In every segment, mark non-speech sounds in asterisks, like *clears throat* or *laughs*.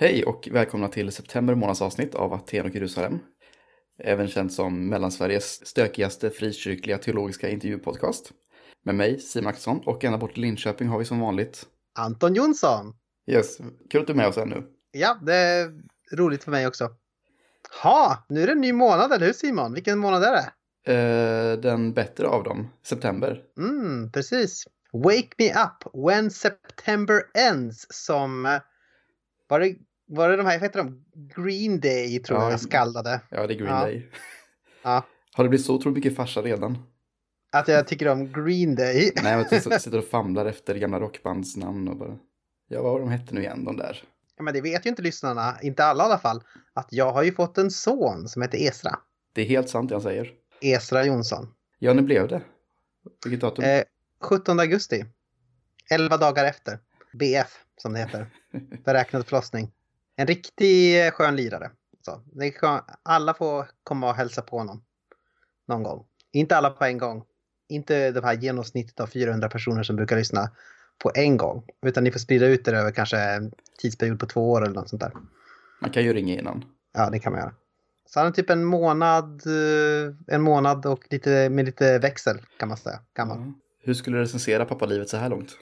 Hej och välkomna till september månads avsnitt av Aten och Jerusalem. Även känt som Mellansveriges stökigaste frikyrkliga teologiska intervjupodcast. Med mig, Siw Axelsson, och ända bort till Linköping har vi som vanligt Anton Jonsson. Yes, kul att du är med oss ännu. Ja, det är roligt för mig också. Ha, nu är det en ny månad, eller hur Simon? Vilken månad är det? Eh, den bättre av dem, september. Mm, precis. Wake me up when September ends som... eh, Var det, var det de här, vad heter de? Green Day tror Ja, jag skaldade. Ja, det är Green Ja. Day. *laughs* Ja. Har det blivit så otroligt mycket farsa redan? Att jag tycker om Green Day. *laughs* Nej, men att du sitter och *laughs* famlar efter gamla rockbandsnamn och bara... Ja, vad var de hette nu igen, de där? Ja, men det vet ju inte lyssnarna, inte alla i alla fall, att jag har ju fått en son som heter Esra. Det är helt sant det han säger. Esra Jonsson. Ja, när blev det? Vilket datum? Eh, 17 augusti. 11 dagar efter. BF, som det heter. Beräknad förlossning. En riktig eh, skön lirare. Så, skön. Alla får komma och hälsa på honom. Någon gång. Inte alla på en gång. Inte det här genomsnittet av 400 personer som brukar lyssna på en gång. Utan ni får sprida ut det över kanske en tidsperiod på två år eller något sånt där. Man kan ju ringa innan. Ja, det kan man göra. Så han är typ en månad, eh, en månad och lite, med lite växel kan man säga. Gammal. Ja. Hur skulle du recensera pappalivet så här långt?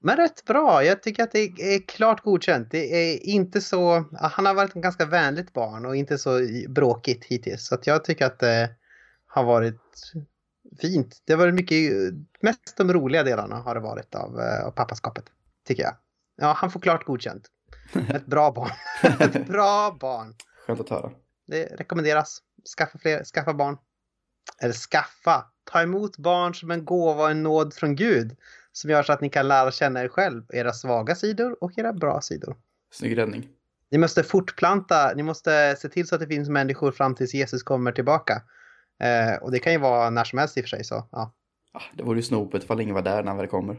Men rätt bra. Jag tycker att det är klart godkänt. Det är inte så... Han har varit ett ganska vänligt barn och inte så bråkigt hittills. Så jag tycker att det har varit fint. Det har varit mycket... Mest de roliga delarna har det varit av, eh, av pappaskapet. Tycker jag. Ja, han får klart godkänt. Ett bra barn. *laughs* Ett bra barn. Skönt att höra. Det rekommenderas. Skaffa fler, skaffa barn. Eller skaffa. Ta emot barn som en gåva och en nåd från Gud. Som gör så att ni kan lära känna er själv. Era svaga sidor och era bra sidor. Snygg räddning. Ni måste fortplanta. Ni måste se till så att det finns människor fram tills Jesus kommer tillbaka. Eh, och det kan ju vara när som helst i och för sig. Så, ja. Ah, det vore ju snopet ifall ingen var där när han väl kommer.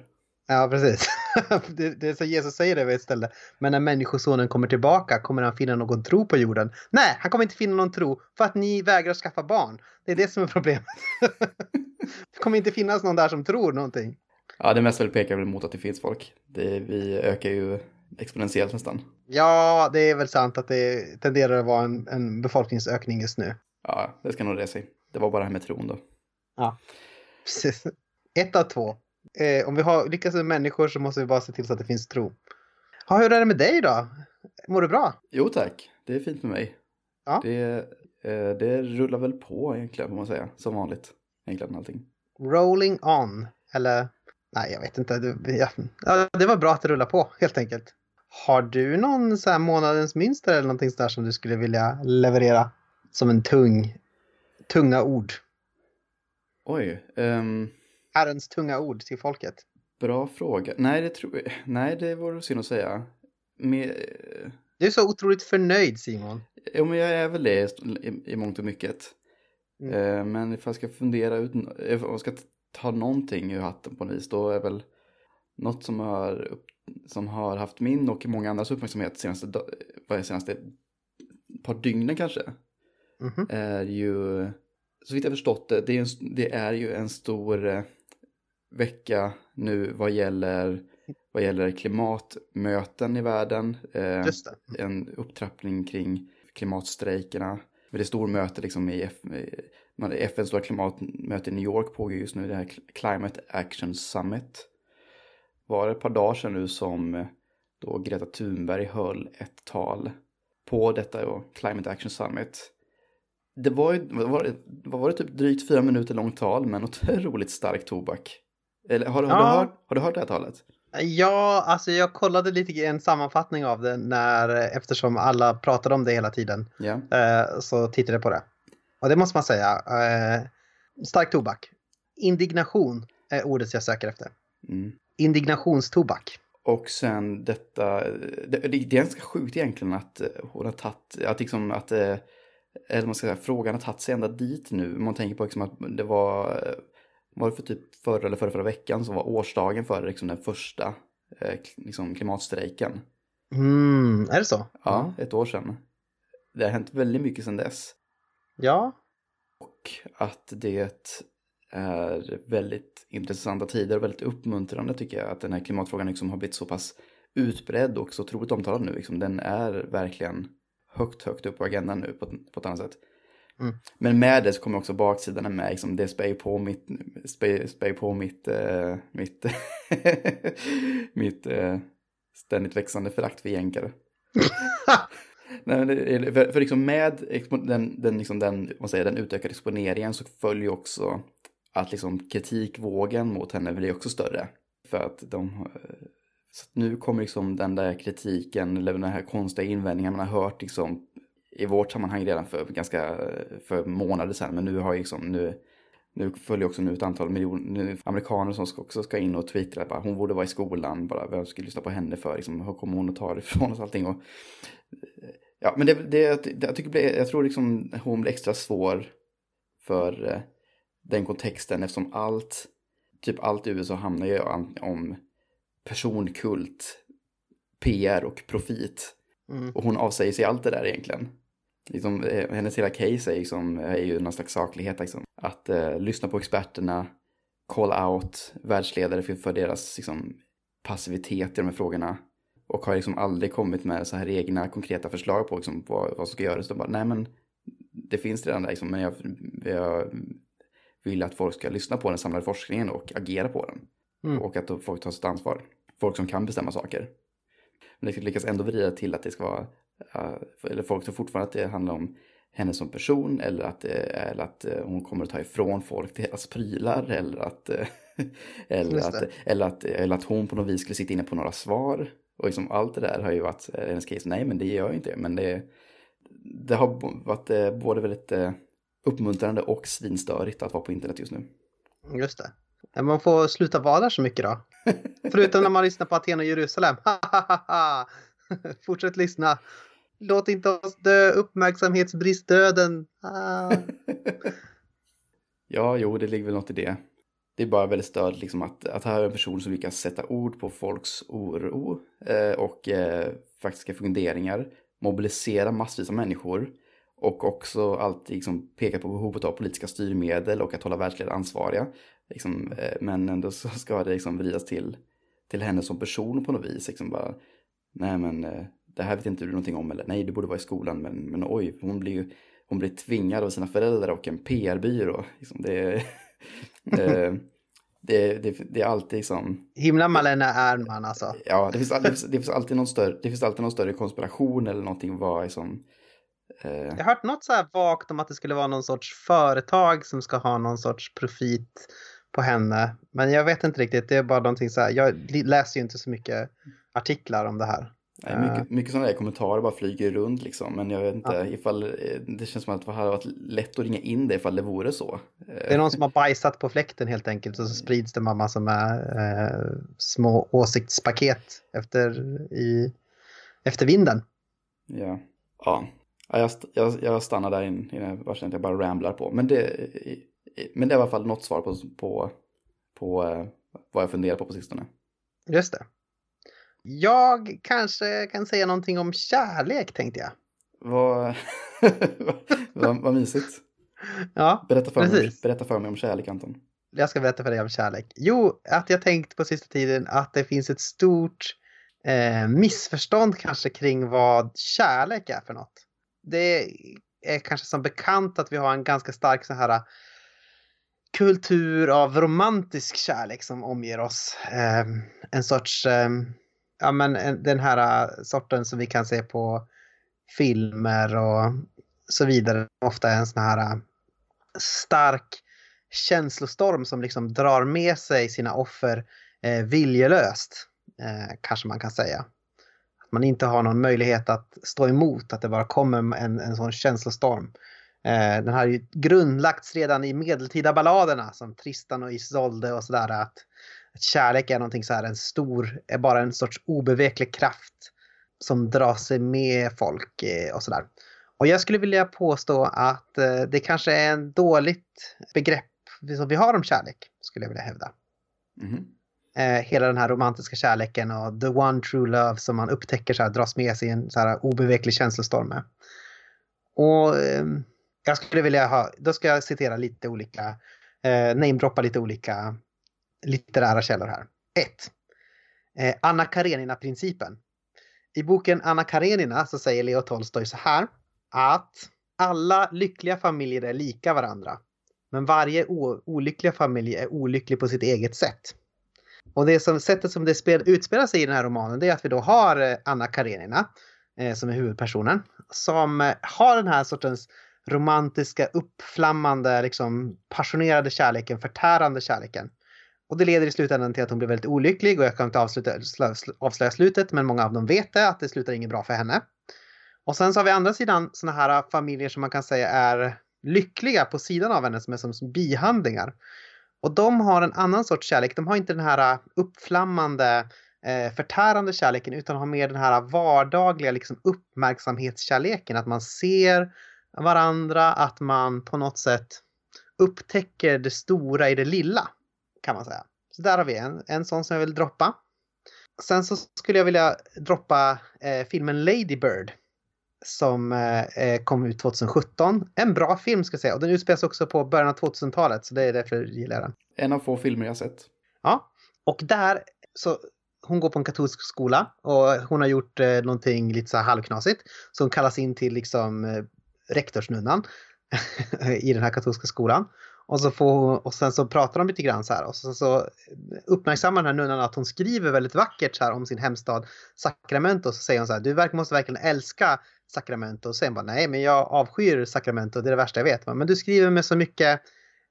Ja, precis. *laughs* det, det är så Jesus säger det vid ett ställe. Men när människosonen kommer tillbaka kommer han finna någon tro på jorden. Nej, han kommer inte finna någon tro för att ni vägrar skaffa barn. Det är det som är problemet. *laughs* det kommer inte finnas någon där som tror någonting. Ja, det mesta väl pekar väl mot att det finns folk. Det, vi ökar ju exponentiellt nästan. Ja, det är väl sant att det tenderar att vara en, en befolkningsökning just nu. Ja, det ska nog det sig. Det var bara det här med tron då. Ja, *laughs* precis. Ett av två. Eh, om vi har lyckats med människor så måste vi bara se till så att det finns tro. Ja, hur är det med dig då? Mår du bra? Jo tack, det är fint med mig. Ja. Det, eh, det rullar väl på egentligen får man säga. Som vanligt. Egentligen allting. Rolling on. Eller, nej jag vet inte. Du, ja, det var bra att det rullar på helt enkelt. Har du någon så här månadens mönster eller någonting sådär som du skulle vilja leverera? Som en tung, tunga ord. Oj, ehm, Herrens tunga ord till folket. bra fråga. Nej, det tror jag. Nej, det vore synd att säga. Med, Du är så otroligt förnöjd Simon. Jo, men jag är väl det i, i mångt och mycket. Mm. Eh, men ifall jag ska fundera ut, eh, om jag ska ta någonting ur hatten på något vis, då är väl något som har, som har haft min och många andras uppmärksamhet senaste, vad är senaste par dygnen kanske, Mhm. är ju, så vitt jag förstått det, det är, en, det är ju en stor eh, vecka nu vad gäller, vad gäller klimatmöten i världen. Eh, det. en upptrappning kring klimatstrejkerna. Det är stormöte liksom i FNs stora klimatmöte i New York pågår just nu, det här Climate Action Summit. Var det ett par dagar sedan nu som då Greta Thunberg höll ett tal på detta då, Climate Action Summit. Det var ju, vad var det, vad var det typ drygt fyra minuter långt tal med en otroligt stark tobak. Eller har, har, du Ja. hört, har du hört det här talet? Ja, alltså jag kollade lite i en sammanfattning av det när, eftersom alla pratade om det hela tiden. Eh, så tittade jag på det. Och det måste man säga. Eh, stark tobak. Indignation är ordet jag söker efter. Mm. Indignationstobak. Och sen detta, det, det är ganska sjukt egentligen att eh, hon har tagit, att liksom att, eh, eller man ska säga, frågan har tagit sig ända dit nu. Man tänker på liksom att det var, eh, var det för typ förra eller förra, förra veckan som var årsdagen för liksom den första liksom klimatstrejken. Mm, är det så? Ja, ett år sedan. Det har hänt väldigt mycket sedan dess. Ja. Och att det är väldigt intressanta tider och väldigt uppmuntrande tycker jag att den här klimatfrågan liksom har blivit så pass utbredd och så otroligt omtalad nu. Liksom. Den är verkligen högt, högt upp på agendan nu på, på ett annat sätt. Mm. Men med det så kommer också baksidorna med. Liksom, det spär ju på mitt, spär, spär på mitt, äh, mitt, *laughs* mitt äh, ständigt växande förakt för jänkare. *laughs* Nej, det, för, för liksom med den, den, liksom den, vad säger, den utökade exponeringen så följer också att liksom kritikvågen mot henne blir också större. För att de... Eh, så att nu kommer liksom den där kritiken, eller den här konstiga invändningen man har hört liksom i vårt sammanhang redan för ganska för månader sedan. Men nu har liksom nu, nu följer också nu ett antal miljoner amerikaner som ska, också ska in och twittra bara hon borde vara i skolan, bara vem ska lyssna på henne för, liksom, hur kommer hon att ta det ifrån oss allting. Och, ja, men det, det, det, jag, tycker, jag tror liksom hon blir extra svår för eh, den kontexten eftersom allt, typ allt i USA handlar ju om personkult, PR och profit. Mm. Och hon avsäger sig allt det där egentligen. Liksom, eh, hennes hela case är, liksom, är ju någon slags saklighet. Liksom. Att eh, lyssna på experterna, call out världsledare för, för deras liksom, passivitet i de här frågorna. Och har liksom aldrig kommit med så här egna konkreta förslag på liksom, vad, vad som ska göras. De bara, nej men det finns redan där, liksom, men jag, jag vill att folk ska lyssna på den samlade forskningen och agera på den. Mm. Och att folk tar sitt ansvar. Folk som kan bestämma saker. Men det lyckas ändå vrida till att det ska vara, eller folk tror fortfarande att det handlar om henne som person eller att, eller att eh, hon kommer att ta ifrån folk deras prylar eller att, *laughs* eller att, eller att, eller att hon på något vis skulle sitta inne på några svar. Och liksom allt det där har ju varit hennes case, nej men det gör jag inte. Men det, det har varit eh, både väldigt eh, uppmuntrande och svinstörigt att vara på internet just nu. Just det. Man får sluta vara där så mycket då. *laughs* Förutom när man lyssnar på Aten och Jerusalem. *laughs* Fortsätt lyssna. Låt inte oss dö uppmärksamhetsbristdöden. Ah. *laughs* ja, jo, det ligger väl något i det. Det är bara väldigt störigt liksom att, att här är en person som lyckas sätta ord på folks oro eh, och eh, faktiska funderingar, mobilisera massvis av människor och också alltid liksom peka på behovet av politiska styrmedel och att hålla världsledare ansvariga. Liksom, eh, men ändå så ska det liksom vridas till, till henne som person på något vis. Liksom bara, nej men eh, det här vet inte du någonting om eller nej du borde vara i skolan men, men oj hon blir ju hon blir tvingad av sina föräldrar och en PR-byrå. Liksom det, *laughs* eh, det, det, det, är alltid liksom... Himla Malena Ernman alltså. Ja, det finns, det, finns, det finns alltid någon större, det finns alltid någon större konspiration eller någonting vad liksom Eh. Jag har hört något så här vagt om att det skulle vara någon sorts företag som ska ha någon sorts profit på henne. Men jag vet inte riktigt, det är bara någonting så här. Jag läser ju inte så mycket artiklar om det här. Nej, mycket, eh. mycket sådana där kommentarer bara flyger runt liksom. Men jag vet inte ja. ifall eh, det känns som att det hade varit lätt att ringa in det ifall det vore så. Det är någon som har bajsat på fläkten helt enkelt och så sprids det massor med eh, små åsiktspaket efter, i, efter vinden. Ja. ja, Ja, jag, jag, jag stannar där in, i den jag bara ramblar på. Men det, men det är i alla fall något svar på, på, på eh, vad jag funderar på på sistone. Just det. Jag kanske kan säga någonting om kärlek tänkte jag. Vad, *laughs* vad, vad mysigt. Ja, berätta för, mig, berätta för mig om kärlek Anton. Jag ska berätta för dig om kärlek. Jo, att jag tänkt på sista tiden att det finns ett stort eh, missförstånd kanske kring vad kärlek är för något det är kanske som bekant att vi har en ganska stark så här kultur av romantisk kärlek som omger oss. Eh, en sorts, eh, ja men eh, den här eh, sorten som vi kan se på filmer och så vidare. Ofta en sån här eh, stark känslostorm som liksom drar med sig sina offer eh, viljelöst. Eh, kanske man kan säga man inte har någon möjlighet att stå emot att det bara kommer en, en sån känslostorm. Eh, den har ju grundlagts redan i medeltida balladerna som Tristan och Isolde och sådär. Att, att kärlek är någonting så här en stor, är bara en sorts obeveklig kraft som drar sig med folk eh, och sådär. Och jag skulle vilja påstå att eh, det kanske är en dåligt begrepp som vi har om kärlek, skulle jag vilja hävda. Mm hela den här romantiska kärleken och the one true love som man upptäcker så här, dras med sig i en så här obeveklig känslostorm med. Och eh, jag skulle vilja ha, då ska jag citera lite olika, eh, namedroppa lite olika litterära källor här. 1. eh, Anna Karenina-principen. I boken Anna Karenina så säger Leo Tolstoj så här att alla lyckliga familjer är lika varandra. Men varje olyckliga familj är olycklig på sitt eget sätt. Och det som, sättet som det spel, utspelar sig i den här romanen det är att vi då har eh, Anna Karenina eh, som är huvudpersonen som eh, har den här sortens romantiska, uppflammande, liksom passionerade kärleken, förtärande kärleken. Och det leder i slutändan till att hon blir väldigt olycklig och jag kan inte avsluta, avslöja slutet men många av dem vet det, att det slutar inget bra för henne. Och sen så har vi andra sidan sådana här familjer som man kan säga är lyckliga på sidan av henne som är som bihandlingar. Och de har en annan sorts kärlek. De har inte den här uppflammande, eh, förtärande kärleken utan har mer den här vardagliga liksom uppmärksamhetskärleken. Att man ser varandra, att man på något sätt upptäcker det stora i det lilla. Kan man säga. Så där har vi en, en sån som jag vill droppa. Sen så skulle jag vilja droppa eh, filmen Lady Bird som eh, eh, kom ut 2017. En bra film ska jag säga och den utspelas också på början av 2000-talet så det är därför jag gillar den. En av få filmer jag sett. Ja, och där så hon går på en katolsk skola och hon har gjort eh, någonting lite så här halvknasigt. Så hon kallas in till liksom eh, rektorsnunnan *laughs* i den här katolska skolan. Och, så får, och sen så pratar de lite grann så här och så, så uppmärksammar den här nunnan att hon skriver väldigt vackert så här om sin hemstad Sacramento. Så säger hon så här, du måste verkligen älska Sacramento. Och sen bara, nej men jag avskyr Sacramento, det är det värsta jag vet. Men du skriver med så mycket,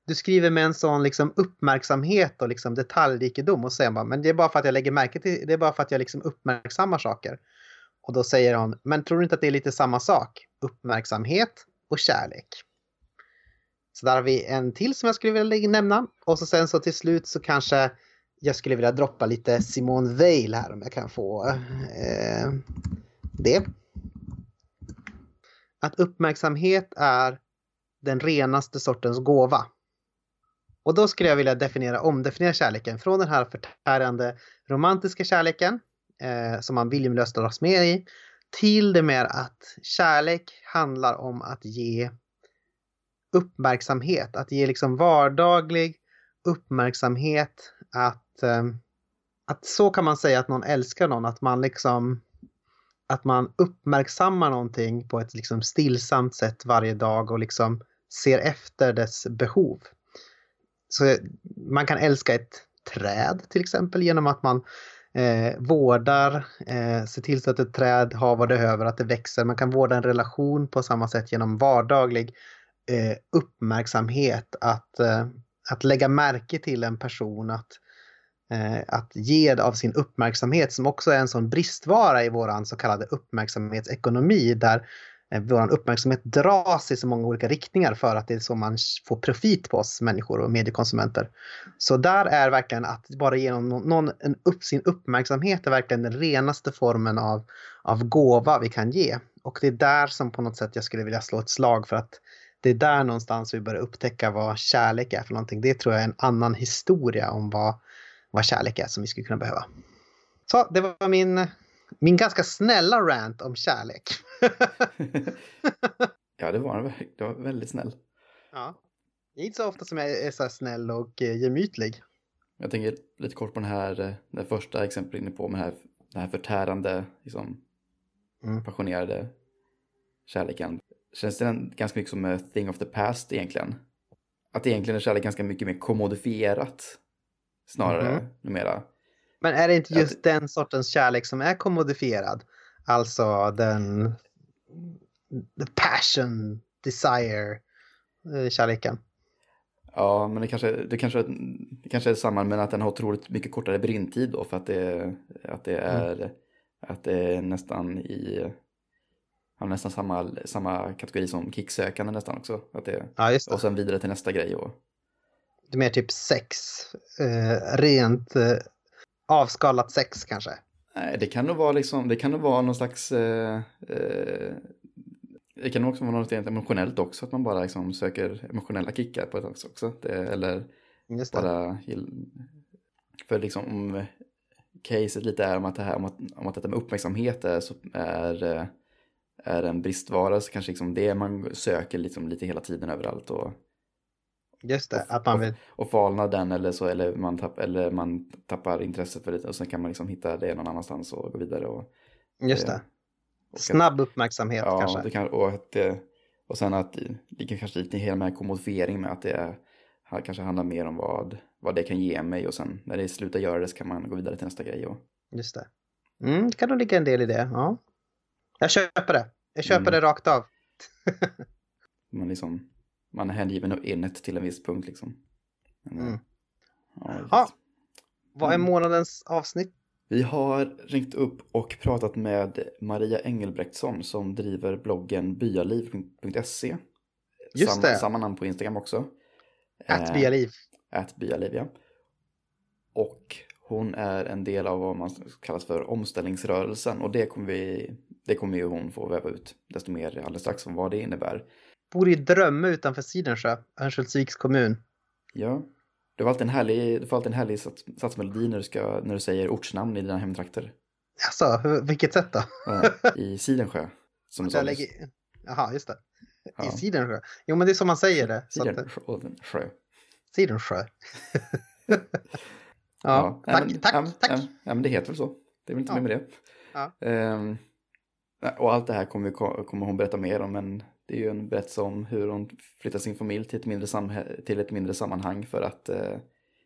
du skriver med en sån liksom uppmärksamhet och liksom detaljrikedom. Och sen bara, men det är bara för att jag lägger märke till, det är bara för att jag liksom uppmärksammar saker. Och då säger hon, men tror du inte att det är lite samma sak? Uppmärksamhet och kärlek. Så där har vi en till som jag skulle vilja nämna. Och så sen så till slut så kanske jag skulle vilja droppa lite Simone Weil här om jag kan få eh, det. Att uppmärksamhet är den renaste sortens gåva. Och då skulle jag vilja definiera, omdefiniera kärleken från den här förtärande romantiska kärleken eh, som man viljelöst dras med i till det mer att kärlek handlar om att ge uppmärksamhet, att ge liksom vardaglig uppmärksamhet, att, eh, att så kan man säga att någon älskar någon, att man liksom att man uppmärksammar någonting på ett liksom stillsamt sätt varje dag och liksom ser efter dess behov. Så man kan älska ett träd till exempel genom att man eh, vårdar, eh, ser till så att ett träd har vad det behöver, att det växer. Man kan vårda en relation på samma sätt genom vardaglig eh, uppmärksamhet, att, eh, att lägga märke till en person, att, eh, att ge av sin uppmärksamhet som också är en sån bristvara i våran så kallade uppmärksamhetsekonomi där eh, vår uppmärksamhet dras i så många olika riktningar för att det är så man får profit på oss människor och mediekonsumenter. Så där är verkligen att bara genom någon, en upp, sin uppmärksamhet är verkligen den renaste formen av, av gåva vi kan ge. Och det är där som på något sätt jag skulle vilja slå ett slag för att det är där någonstans vi börjar upptäcka vad kärlek är för någonting. Det tror jag är en annan historia om vad, vad kärlek är som vi skulle kunna behöva. Så det var min, min ganska snälla rant om kärlek. *laughs* ja, det var, det var väldigt snäll. Ja. Det är inte så ofta som jag är så här snäll och eh, gemytlig. Jag tänker lite kort på den här, eh, det första exemplet inne på med den här, den här förtärande, liksom, mm. passionerade kärleken känns det ganska mycket som a thing of the past egentligen. Att egentligen är kärlek ganska mycket mer kommodifierat snarare mm numera. Men är det inte just att... den sortens kärlek som är kommodifierad? Alltså den the passion, desire, eh, kärleken. Ja, men det kanske, det kanske, det kanske är samma, men att den har otroligt mycket kortare brintid då för att det, att det mm. är, mm. att det är nästan i har nästan samma, samma kategori som kicksökande nästan också. Att det, ja, just det. Och sen vidare till nästa grej. Och... Det är mer typ sex, eh, rent eh, avskalat sex kanske? Nej, det kan nog vara liksom, det kan nog vara någon slags, eh, eh, det kan nog också vara något rent emotionellt också, att man bara liksom söker emotionella kickar på det också. Det, eller det. bara, för liksom om caset lite är om att det här, om att, om att detta med uppmärksamhet är, så är eh, är en bristvara så kanske liksom det man söker liksom lite hela tiden överallt. Och, Just det, att man vill... och falnar den eller så, eller man, tapp, eller man tappar intresset för det och sen kan man liksom hitta det någon annanstans och gå vidare. Och, Just det. Snabb uppmärksamhet ja, kanske. Det kan, och, att det, och sen att det ligger kanske lite hela med kommodifiering med att det är, här kanske handlar mer om vad, vad det kan ge mig och sen när det slutar göra det så kan man gå vidare till nästa grej. Och... Just det. Mm, det kan nog ligga en del i det. Ja. Jag köper det. Jag köper mm. det rakt av. *laughs* man, liksom, man är hängiven innet till en viss punkt liksom. Men, mm. Ja, ja. Vad är mm. månadens avsnitt? Vi har ringt upp och pratat med Maria Engelbrektsson som driver bloggen byaliv.se. Just Sam, det. Samma namn på Instagram också. Att byaliv. Att byaliv, ja. Och hon är en del av vad man kallas för omställningsrörelsen och det kommer, vi, det kommer ju hon få väva ut desto mer alldeles strax om vad det innebär. Bor i Drömme utanför Sidensjö, Örnsköldsviks kommun. Ja, du får alltid en härlig, du får alltid en härlig sats, satsmelodi när du, ska, när du säger ortsnamn i dina hemtrakter. Alltså, vilket sätt då? I *laughs* Sidensjö. Som du sa lägger... Jaha, just det. Ja. I Sidensjö. Jo, men det är som man säger det. Sidensjö. Sidensjö. *laughs* Ja, ja, tack, men, tack, tack. Ja, men det heter väl så. Det är väl inte Ja. mer med det. Ja. Ehm, och allt det här kommer, vi, kommer hon berätta mer om, men det är ju en berättelse om hur hon flyttar sin familj till ett mindre, samhä- till ett mindre sammanhang för att eh,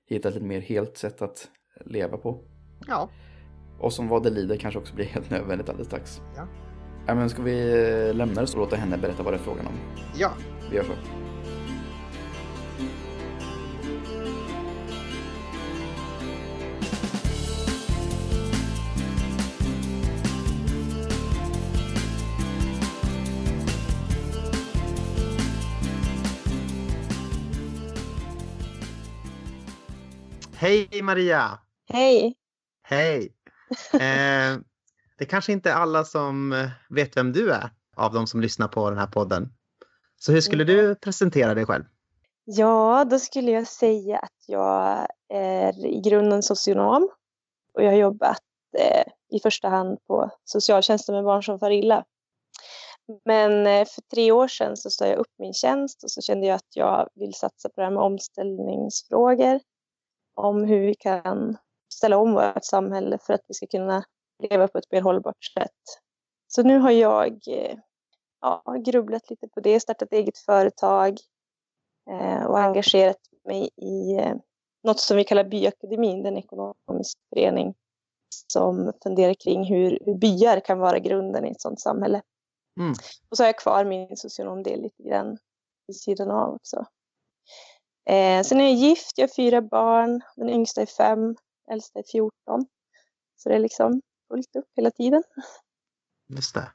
hitta ett lite mer helt sätt att leva på. Ja. Och som vad det lider kanske också blir *laughs* helt nödvändigt alldeles strax. Ja. Ja, men ska vi eh, lämna det så låta henne berätta vad det är frågan om? ja. Vi gör så. Hej Maria! Hej! Hej! Eh, det kanske inte är alla som eh, vet vem du är av de som lyssnar på den här podden. Så hur skulle du presentera dig själv? Ja, då skulle jag säga att jag är i grunden socionom och jag har jobbat eh, i första hand på socialtjänsten med barn som far illa. Men eh, för tre år sedan så sa jag upp min tjänst och så kände jag att jag vill satsa på det här med omställningsfrågor. Om hur vi kan ställa om vårt samhälle för att vi ska kunna leva på ett mer hållbart sätt. Så nu har jag eh, ja, grubblat lite på det, startat eget företag eh, och engagerat mig i eh, något som vi kallar Byakademin, den ekonomisk förening som funderar kring hur, hur byar kan vara grunden i ett sådant samhälle. Mm. Och så har jag kvar min socionomdel lite grann vid sidan av också. Eh, sen är jag gift, jag har fyra barn. Den yngsta är fem, äldsta är 14. Så det är liksom fullt upp hela tiden. Just det.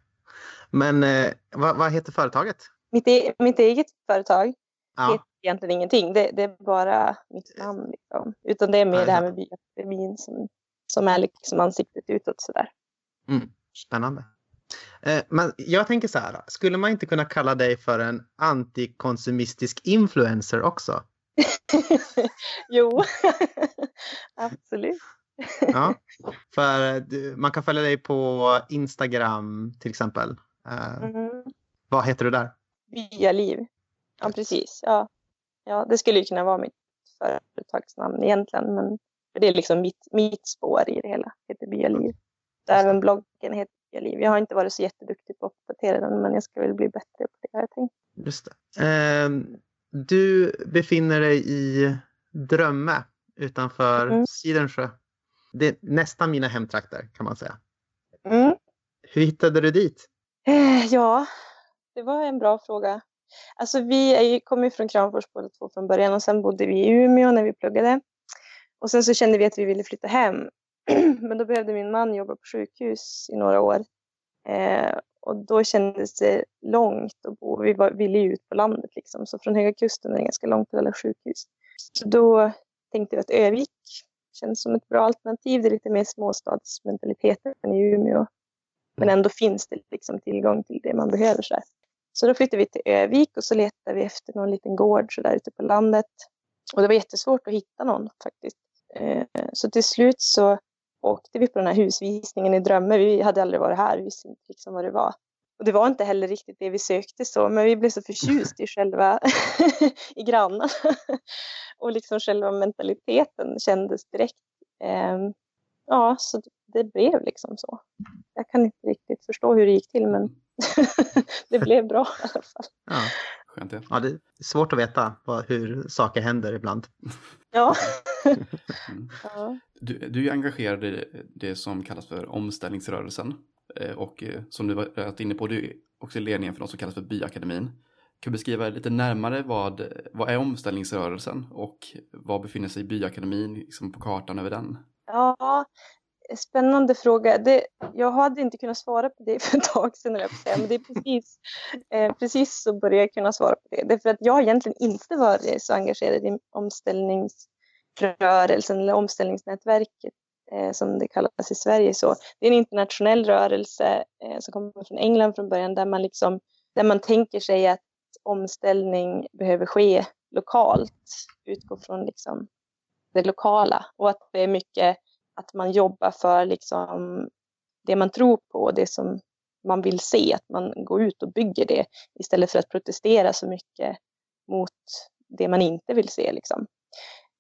Men eh, vad, vad heter företaget? Mitt, e mitt eget företag Ja. heter egentligen ingenting. Det, det är bara mitt namn. Liksom. Utan det är mer Ja, det här med byakademin som, som är liksom ansiktet utåt sådär. Mm. Spännande. Eh, men jag tänker så här, skulle man inte kunna kalla dig för en antikonsumistisk influencer också? *laughs* jo, *laughs* absolut. Ja, *laughs* för eh, man kan följa dig på Instagram till exempel. Eh, Mm. Vad heter du där? Byaliv. Ja, precis. Ja. ja, det skulle ju kunna vara mitt företagsnamn egentligen. Men det är liksom mitt, mitt spår i det hela. Det heter Byaliv. Så Även bloggen heter Byaliv. Jag har inte varit så jätteduktig på att uppdatera den, men jag ska väl bli bättre på det har jag tänkt. Just det. Eh, du befinner dig i Drömme utanför Mm. Sidensjö. Det är nästan mina hemtrakter kan man säga. Mm. Hur hittade du dit? Eh, Ja, det var en bra fråga. Alltså vi kom ju från Kramfors båda två från början och sen bodde vi i Umeå när vi pluggade. Och sen så kände vi att vi ville flytta hem. *clears throat* Men då behövde min man jobba på sjukhus i några år. Eh, och då kändes det långt att bo. Vi var, ville ju ut på landet liksom. Så från Höga Kusten är det ganska långt till alla sjukhus. Så då tänkte vi att Övik känns som ett bra alternativ. Det är lite mer småstadsmentaliteten i Umeå. Men ändå finns det liksom tillgång till det man behöver. Så, där. så då flyttade vi till Övik och så letade vi efter någon liten gård så där ute på landet. Och det var jättesvårt att hitta någon faktiskt. Eh, Så till slut så åkte vi på den här husvisningen i drömmen. Vi hade aldrig varit här, vi visste inte liksom vad det var. Och det var inte heller riktigt det vi sökte så, men vi blev så förtjust i själva, *laughs* i grannarna. *laughs* och liksom själva mentaliteten kändes direkt. Eh, ja, så det blev liksom så. Jag kan inte riktigt förstå hur det gick till, men *laughs* det blev bra i alla fall. Ja. Skönt det. Ja, det är svårt att veta vad, hur saker händer ibland. *laughs* Ja. Mm. Du, du är engagerad i det som kallas för omställningsrörelsen. Eh, Och eh, som du var inne på, du är också ledningen för något som kallas för Byakademin. Kan du beskriva lite närmare vad, vad är omställningsrörelsen och vad befinner sig Byakademin liksom på kartan över den? ja, spännande fråga. Det, jag hade inte kunnat svara på det för ett tag sedan, jag säga, men det är precis, eh, precis så började jag kunna svara på det. Därför att jag har egentligen inte varit så engagerad i omställningsrörelsen eller omställningsnätverket eh, som det kallas i Sverige. Så det är en internationell rörelse eh, som kommer från England från början där man, liksom, där man tänker sig att omställning behöver ske lokalt, utgå från liksom det lokala och att det är mycket att man jobbar för liksom det man tror på, och det som man vill se, att man går ut och bygger det istället för att protestera så mycket mot det man inte vill se. Liksom.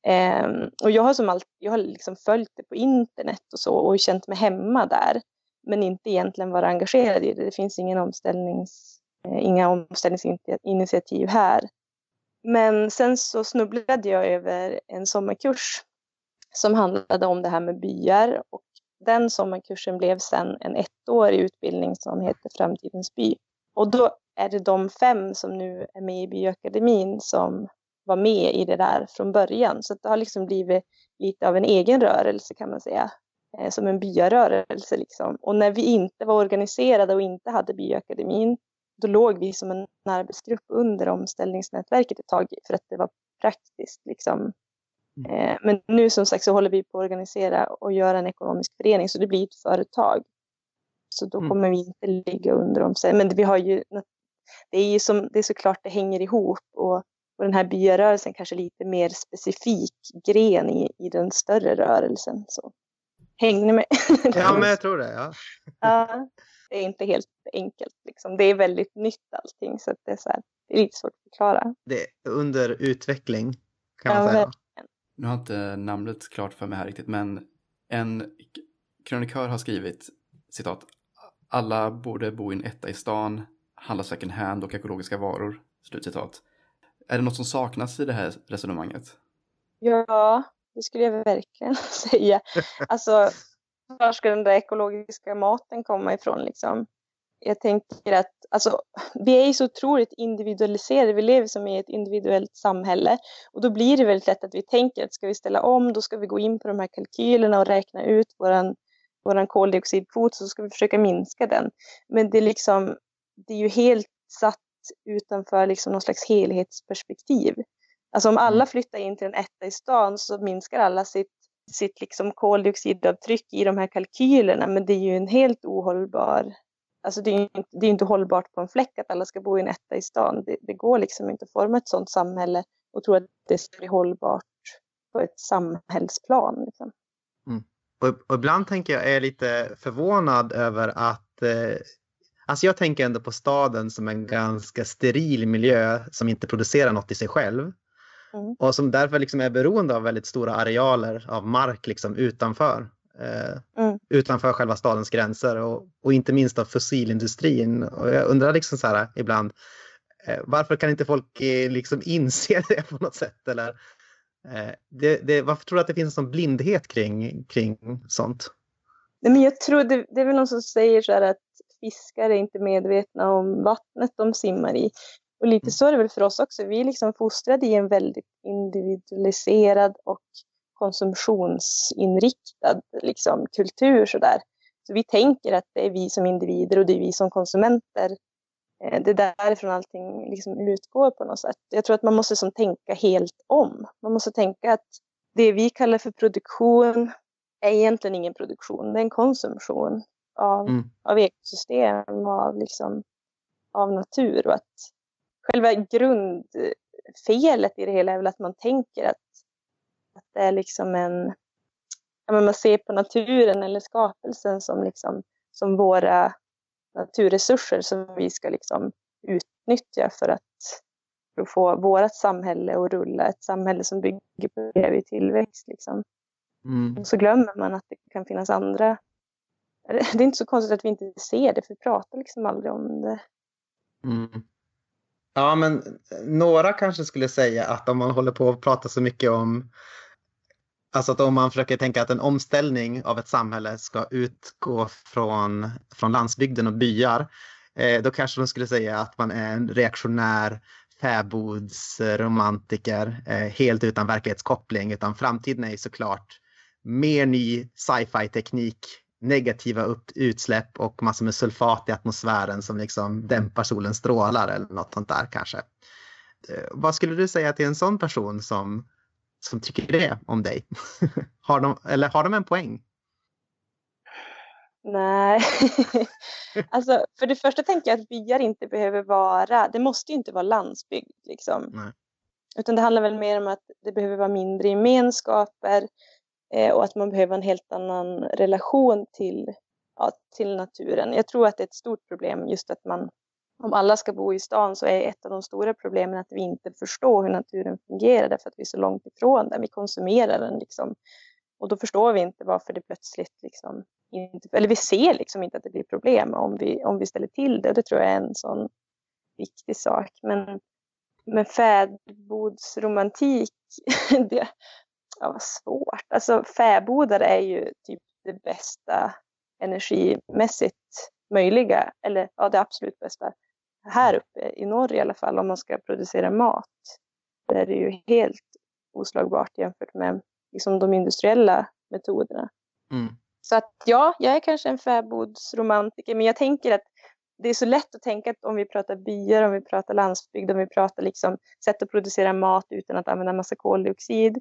Um, och jag har, som allt, jag har liksom följt det på internet och så och känt mig hemma där, men inte egentligen varit engagerad i det. Det finns ingen omställnings, eh, inga omställningsinitiativ här. Men sen så snubblade jag över en sommarkurs som handlade om det här med byar och den sommarkursen blev sen en ettårig utbildning som heter Framtidens by. Och då är det de fem som nu är med i Byakademin som var med i det där från början. Så det har liksom blivit lite av en egen rörelse kan man säga. Eh, som en byarörelse liksom. Och när vi inte var organiserade och inte hade Byakademin då låg vi som en arbetsgrupp under omställningsnätverket ett tag för att det var praktiskt liksom Eh, men nu som sagt så håller vi på att organisera och göra en ekonomisk förening så det blir ett företag. Så då Mm. kommer vi inte ligga under dem. Så- Men vi har ju, det är ju som, det är såklart det hänger ihop och, och den här byarörelsen kanske lite mer specifik gren i, i den större rörelsen. Så. Hänger ni med? *laughs* Ja, men jag tror det. Ja. Ja, det är inte helt enkelt. Liksom. Det är väldigt nytt allting så det, är så här, det är lite svårt att förklara. Det är under utveckling kan man Ja, säga. Nu har inte namnet klart för mig här riktigt, men en krönikör har skrivit citat. Alla borde bo i en etta i stan, handla second hand och ekologiska varor. Slutcitat. Är det något som saknas i det här resonemanget? Ja, det skulle jag verkligen *laughs* säga. Alltså, var ska den där ekologiska maten komma ifrån liksom? Jag tänker att alltså, vi är ju så otroligt individualiserade. Vi lever som i ett individuellt samhälle och då blir det väldigt lätt att vi tänker att ska vi ställa om, då ska vi gå in på de här kalkylerna och räkna ut våran, våran koldioxidkvot så ska vi försöka minska den. Men det är liksom, det är ju helt satt utanför liksom någon slags helhetsperspektiv. Alltså om alla flyttar in till en etta i stan så minskar alla sitt, sitt liksom koldioxidavtryck i de här kalkylerna. Men det är ju en helt ohållbar... Alltså det är inte, det är inte hållbart på en fläck att alla ska bo i en etta i stan. Det, det går liksom inte att forma ett sådant samhälle och tro att det ska bli hållbart på ett samhällsplan. Liksom. Och, och ibland tänker jag, är jag lite förvånad över att eh, Alltså jag tänker ändå på staden som en ganska steril miljö som inte producerar något i sig själv. Mm. Och som därför liksom är beroende av väldigt stora arealer av mark liksom utanför. Eh, Mm. Utanför själva stadens gränser och, och inte minst av fossilindustrin. Och jag undrar liksom så här ibland, eh, varför kan inte folk eh, liksom inse *laughs* det på något sätt? Eller, eh, det, det, varför tror du att det finns en sån blindhet kring, kring sånt? Nej, men jag tror det, det är väl någon som säger så här att fiskar är inte medvetna om vattnet de simmar i. Och lite så är det väl för oss också. Vi är liksom fostrade i en väldigt individualiserad och konsumtionsinriktad liksom, kultur. Så, där. så vi tänker att det är vi som individer och det är vi som konsumenter. Eh, Det är därifrån allting liksom utgår på något sätt. Jag tror att man måste som tänka helt om. Man måste tänka att det vi kallar för produktion är egentligen ingen produktion, det är en konsumtion av, Mm. av ekosystem, av, liksom, av natur. Och att själva grundfelet i det hela är väl att man tänker att, att det är liksom en... Ja, men man ser på naturen eller skapelsen som, liksom, som våra, naturresurser som vi ska liksom utnyttja för att, för att få vårt samhälle att rulla. Ett samhälle som bygger på evig tillväxt. Liksom. Mm. Så glömmer man att det kan finnas andra. Det är inte så konstigt att vi inte ser det, för vi pratar liksom aldrig om det. Mm. Ja, men några kanske skulle säga att om man håller på att prata så mycket om Alltså att om man försöker tänka att en omställning av ett samhälle ska utgå från, från landsbygden och byar, eh, då kanske de skulle säga att man är en reaktionär fäbodsromantiker, eh, helt utan verklighetskoppling, utan framtiden är såklart mer ny sci-fi teknik, negativa upp, utsläpp och massor med sulfat i atmosfären som liksom dämpar solens strålar eller något sånt där kanske. Eh, vad skulle du säga till en sån person som, som tycker det om dig? *laughs* har de, eller har de en poäng? Nej, *laughs* alltså för det första tänker jag att byar inte behöver vara, det måste ju inte vara landsbygd liksom. Nej. Utan det handlar väl mer om att det behöver vara mindre gemenskaper, Eh, och att man behöver en helt annan relation till, ja, till naturen. Jag tror att det är ett stort problem just att man, om alla ska bo i stan så är ett av de stora problemen att vi inte förstår hur naturen fungerar därför att vi är så långt ifrån den. Vi konsumerar den liksom. Och då förstår vi inte varför det plötsligt liksom inte, eller vi ser liksom inte att det blir problem om vi, om vi ställer till det. Och det tror jag är en sån viktig sak. Men men fäbodsromantik, *laughs* det, ja, vad svårt. Alltså fäbodar är ju typ det bästa energimässigt möjliga, eller ja, det absolut bästa här uppe i norr i alla fall om man ska producera mat. Där är det ju helt oslagbart jämfört med liksom, de industriella metoderna. Mm. Så att ja, jag är kanske en fäbodsromantiker, men jag tänker att det är så lätt att tänka att om vi pratar byar, om vi pratar landsbygd, om vi pratar liksom sätt att producera mat utan att använda massa koldioxid,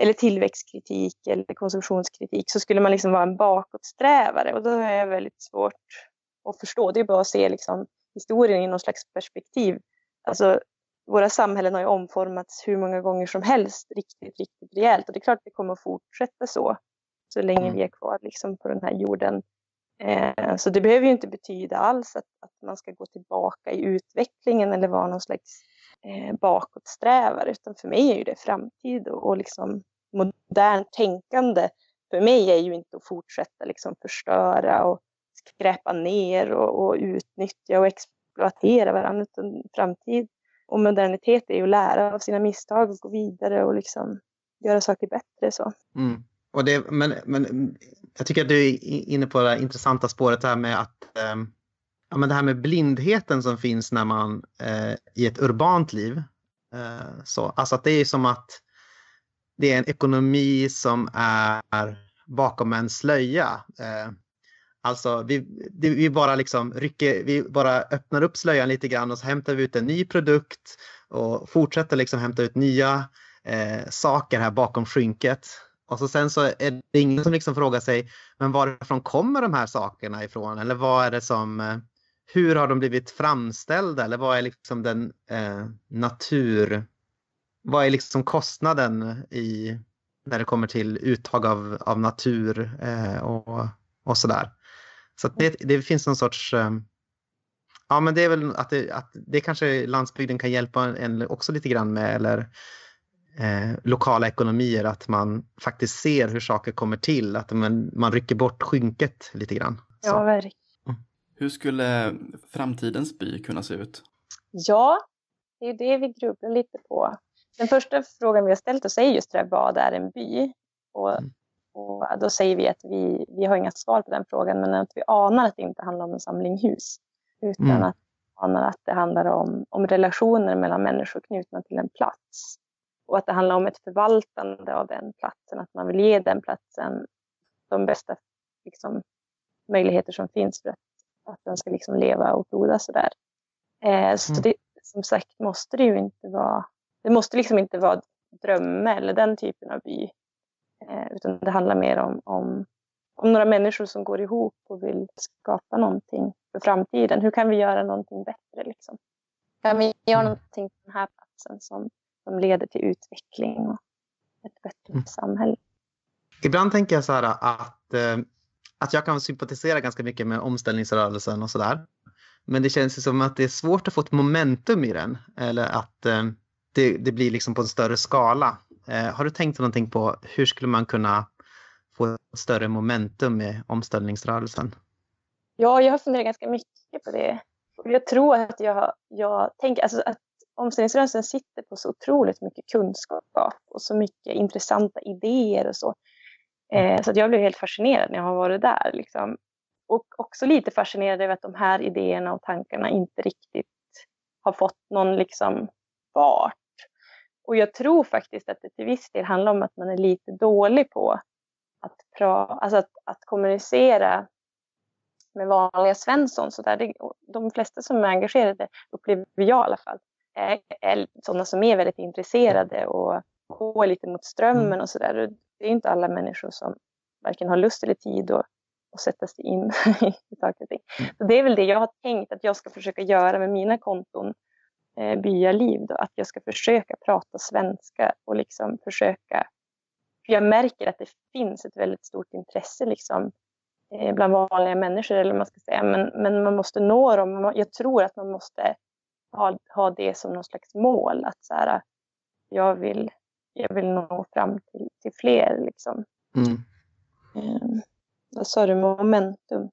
eller tillväxtkritik eller konsumtionskritik så skulle man liksom vara en bakåtsträvare och då är jag väldigt svårt att förstå. Det är bara att se liksom historien i någon slags perspektiv. Alltså, våra samhällen har ju omformats hur många gånger som helst riktigt, riktigt rejält och det är klart att det kommer att fortsätta så så länge mm. vi är kvar liksom på den här jorden. Eh, så det behöver ju inte betyda alls att, att man ska gå tillbaka i utvecklingen eller vara någon slags eh, bakåtsträvare utan för mig är ju det framtid och, och liksom modernt tänkande för mig är ju inte att fortsätta liksom förstöra och skräpa ner och, och utnyttja och exploatera varandra utan framtid och modernitet är ju att lära av sina misstag och gå vidare och liksom göra saker bättre. Så. Mm. Och det, men, men mm, jag tycker att du är inne på det intressanta spåret här med att um ja, men det här med blindheten som finns när man eh, i ett urbant liv. Eh, så, alltså att det är som att det är en ekonomi som är bakom en slöja. Eh, alltså vi, det, vi bara liksom rycker, vi bara öppnar upp slöjan lite grann och så hämtar vi ut en ny produkt och fortsätter liksom hämta ut nya eh, saker här bakom skynket. Och så sen så är det ingen som liksom frågar sig, men varifrån kommer de här sakerna ifrån? Eller vad är det som, eh, hur har de blivit framställda eller vad är liksom den eh, natur... Vad är liksom kostnaden i, när det kommer till uttag av, av natur eh, och, och sådär. Så det, det finns någon sorts... Eh, ja, men det är väl att det, att det kanske landsbygden kan hjälpa en också lite grann med eller eh, lokala ekonomier, att man faktiskt ser hur saker kommer till, att man, man rycker bort skynket lite grann. Ja, verkligen. Hur skulle framtidens by kunna se ut? Ja, det är det vi grubblar lite på. Den första frågan vi har ställt oss är just det här, vad är en by? Och, mm. Och, då säger vi att vi, vi har inga svar på den frågan, men att vi anar att det inte handlar om en samling hus, utan mm. att anar att det handlar om, om relationer mellan människor knutna till en plats. Och att det handlar om ett förvaltande av den platsen, att man vill ge den platsen de bästa liksom, möjligheter som finns för att att den ska liksom leva och frodas sådär. Eh, så mm. det, som sagt måste det ju inte vara, det måste liksom inte vara Drömme eller den typen av by. Eh, utan det handlar mer om, om, om några människor som går ihop och vill skapa någonting för framtiden. Hur kan vi göra någonting bättre liksom? Kan vi göra mm. någonting på den här platsen som, som leder till utveckling och ett bättre mm. samhälle? Ibland tänker jag så här att eh, att jag kan sympatisera ganska mycket med omställningsrörelsen och sådär. Men det känns som att det är svårt att få ett momentum i den. Eller att eh, det, det, blir liksom på en större skala. Eh, har du tänkt någonting på hur skulle man kunna få större momentum i omställningsrörelsen? Ja, jag har funderat ganska mycket på det. Jag tror att jag, jag tänker alltså att omställningsrörelsen sitter på så otroligt mycket kunskap och så mycket intressanta idéer och så. Eh, så att jag blev helt fascinerad när jag har varit där. Liksom. Och också lite fascinerad över att de här idéerna och tankarna inte riktigt har fått någon liksom fart. Och jag tror faktiskt att det till viss del handlar om att man är lite dålig på att, pra, alltså att, att kommunicera med vanliga Svensson. Så där. Det, de flesta som är engagerade, upplever jag i alla fall, är, är sådana som är väldigt intresserade och går lite mot strömmen mm. och sådär. Det är inte alla människor som varken har lust eller tid att, att sätta sig in *laughs* i saker och ting. Mm. Så det är väl det jag har tänkt att jag ska försöka göra med mina konton eh, byaliv. Då, att jag ska försöka prata svenska och liksom försöka för jag märker att det finns ett väldigt stort intresse liksom, eh, bland vanliga människor, eller man ska säga. Men, men man måste nå dem. Jag tror att man måste ha, ha det som någon slags mål. Att så här, jag, vill, jag vill nå fram till, till fler. Liksom. Mm. Eh, vad sa du? Momentum?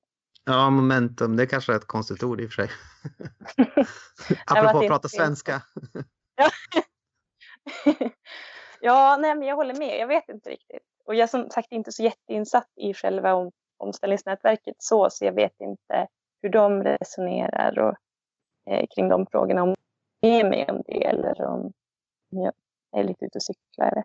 Ja, momentum. Det är kanske är ett konstigt ord i och för sig. *laughs* Apropå att prata svenska. *laughs* ja, nej, men jag håller med. Jag vet inte riktigt. Och jag är som sagt inte så jätteinsatt i själva om, omställningsnätverket så, så jag vet inte hur de resonerar och eh, kring de frågorna. Om de är med om det eller om jag är lite ute och cyklar.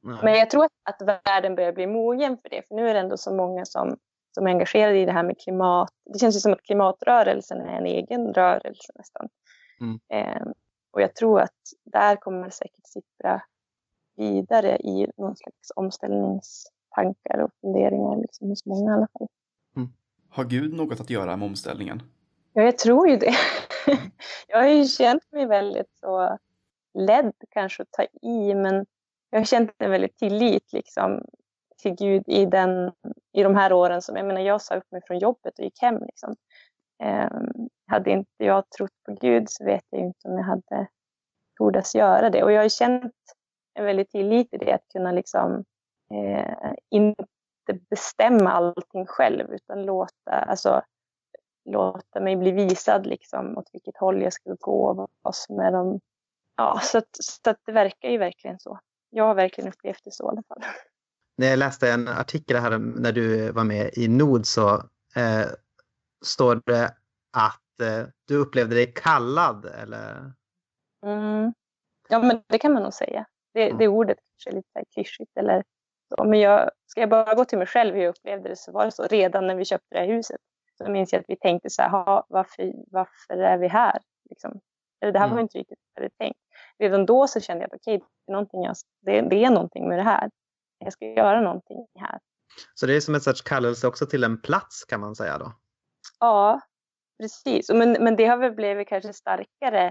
Jag. Men jag tror att, att världen börjar bli mogen för det. För nu är det ändå så många som, som är engagerade i det här med klimat. Det känns ju som att klimatrörelsen är en egen rörelse nästan. Mm. Eh, och jag tror att där kommer det säkert sippra vidare i någon slags omställningstankar och funderingar liksom, hos många i alla fall. Mm. Har Gud något att göra med omställningen? Ja, jag tror ju det. *laughs* jag har ju känt mig väldigt så ledd kanske att ta i, men jag har känt en väldigt tillit liksom, till Gud i, den, i de här åren. Som, jag menar, jag sa upp mig från jobbet och gick hem. Liksom. Eh, hade inte jag trott på Gud så vet jag inte om jag hade tordas göra det. Och jag har känt en väldigt tillit i det, att kunna liksom, eh, inte bestämma allting själv utan låta, alltså, låta mig bli visad liksom, åt vilket håll jag ska gå. och Vad som är de... ja, så, att, så att det verkar ju verkligen så. Jag har verkligen upplevt det så i alla fall. När jag läste en artikel här när du var med i Nod så eh, står det att eh, du upplevde dig kallad eller? Mm. Ja, men det kan man nog säga. Det, mm. det ordet kanske är lite klyschigt eller så. Men jag, ska jag bara gå till mig själv hur jag upplevde det så var det så redan när vi köpte det här huset. Så minns jag att vi tänkte så här, varför, varför är vi här? Liksom. Eller det här mm. var inte riktigt vad jag hade tänkt. Redan då så kände jag att okej, okay, det, det, det är någonting med det här. Jag ska göra någonting här. Så det är som en sorts kallelse också till en plats kan man säga då? Ja, precis. Men, men det har väl blivit kanske starkare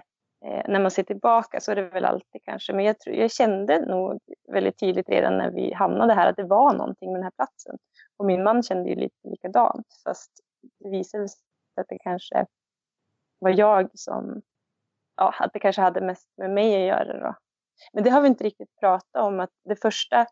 eh, när man ser tillbaka så är det väl alltid kanske. Men jag, tror, jag kände nog väldigt tydligt redan när vi hamnade här att det var någonting med den här platsen. Och min man kände ju lite likadant. Fast det visade sig att det kanske var jag som, ja, att det kanske hade mest med mig att göra då. Men det har vi inte riktigt pratat om att det första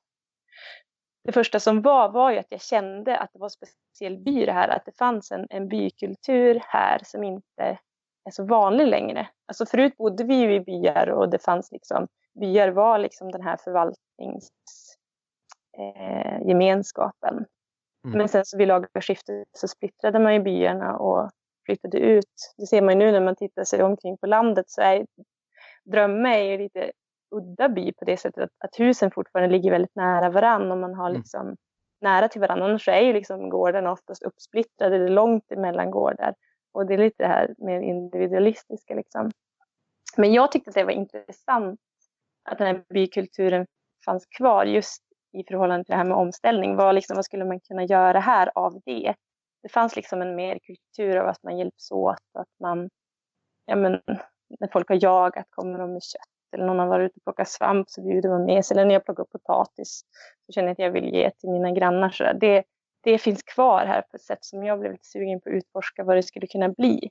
det första som var var ju att jag kände att det var en speciell by det här, att det fanns en, en bykultur här som inte är så vanlig längre. Alltså förut bodde vi ju i byar och det fanns liksom, byar var liksom den här förvaltningsgemenskapen. Eh, mm. Men sen så vid lagarskiftet så splittrade man ju byarna och flyttade ut. Det ser man ju nu när man tittar sig omkring på landet så är Drömme är ju lite udda by på det sättet att, att husen fortfarande ligger väldigt nära varann och man har mm. liksom mm. nära till varandra. Annars är ju liksom gårdarna oftast uppsplittrade, det är långt emellan gårdar. Och det är lite det här mer individualistiska liksom. Men jag tyckte att det var intressant att den här bykulturen fanns kvar just i förhållande till det här med omställning. Vad, liksom, vad skulle man kunna göra här av det? Det fanns liksom en mer kultur av att man hjälps åt, att man, ja men, när folk har jagat kommer de med kött eller någon har varit ute och plockat svamp så bjuder man med sig. Eller när jag plockar potatis så känner jag att jag vill ge till mina grannar. Så det, det finns kvar här på ett sätt som jag blev lite sugen på att utforska vad det skulle kunna bli.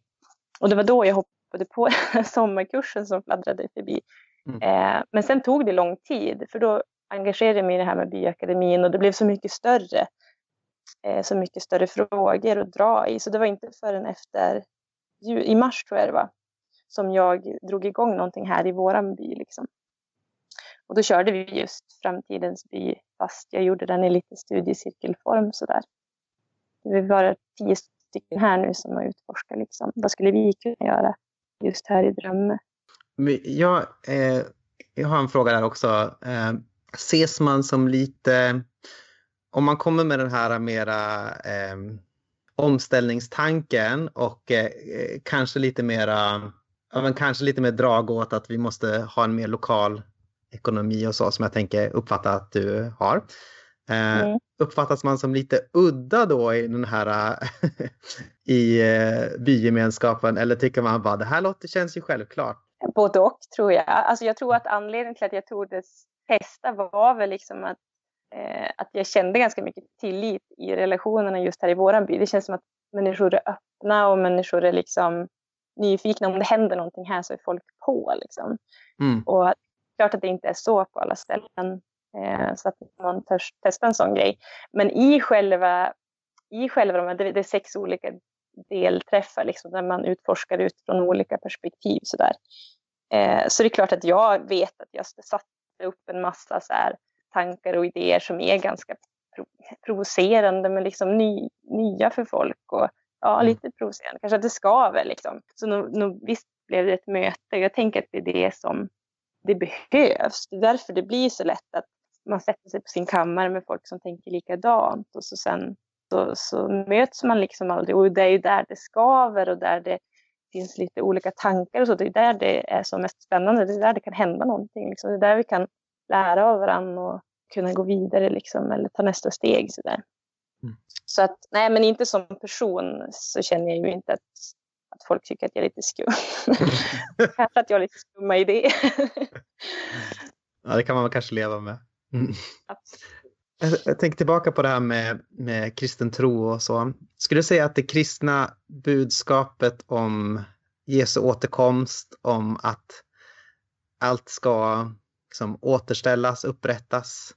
Och det var då jag hoppade på *laughs* sommarkursen som fladdrade förbi. Mm. Eh, men sen tog det lång tid för då engagerade jag mig i det här med byakademin och det blev så mycket större. Eh, så mycket större frågor att dra i så det var inte förrän efter i mars tror jag det var som jag drog igång någonting här i våran by. Liksom. Och då körde vi just Framtidens by fast jag gjorde den i lite studiecirkelform sådär. Vi var tio stycken här nu som har utforskat liksom. Vad skulle vi kunna göra just här i Drömme? Jag, eh, jag har en fråga där också. Eh, ses man som lite, om man kommer med den här mera eh, omställningstanken och eh, eh kanske lite mera ja, men kanske lite mer drag åt att vi måste ha en mer lokal ekonomi och så som jag tänker uppfatta att du har. Eh, mm. Uppfattas man som lite udda då i den här *laughs* i eh, bygemenskapen eller tycker man bara det här låter, känns ju självklart? Både och tror jag. Alltså jag tror att anledningen till att jag tog det testa var väl liksom att, eh, att jag kände ganska mycket tillit i relationerna just här i våran by. Det känns som att människor är öppna och människor är liksom nyfikna. Om det händer någonting här så är folk på. Liksom. Mm. Och klart att det inte är så på alla ställen. Eh, så att man törs testa en sån grej. Men i själva, i själva de här, det, är sex olika delträffar liksom, där man utforskar utifrån olika perspektiv. Så, där. Eh, så det är klart att jag vet att jag satte upp en massa så här, tankar och idéer som är ganska provocerande men liksom ny, nya för folk. Och, ja, mm. lite provocerande. Kanske att det skaver liksom. Så nog, nog, visst blev det ett möte. Jag tänker att det är det som det behövs. Det är därför det blir så lätt att man sätter sig på sin kammare med folk som tänker likadant och så sen så, så möts man liksom aldrig och det är ju där det skaver och där det finns lite olika tankar och så. Det är där det är som mest spännande. Det är där det kan hända någonting. Liksom. Det är där vi kan lära av varandra och kunna gå vidare liksom, eller ta nästa steg. Så, där. Mm. så att, nej men inte som person så känner jag ju inte att, att folk tycker att jag är lite skum. *laughs* Kanske att jag har lite skumma idéer. ja, det kan man kanske leva med. Mm. Jag, jag tänker tillbaka på det här med, med kristen tro och så. Skulle du säga att det kristna budskapet om Jesu återkomst, om att allt ska liksom, återställas, upprättas.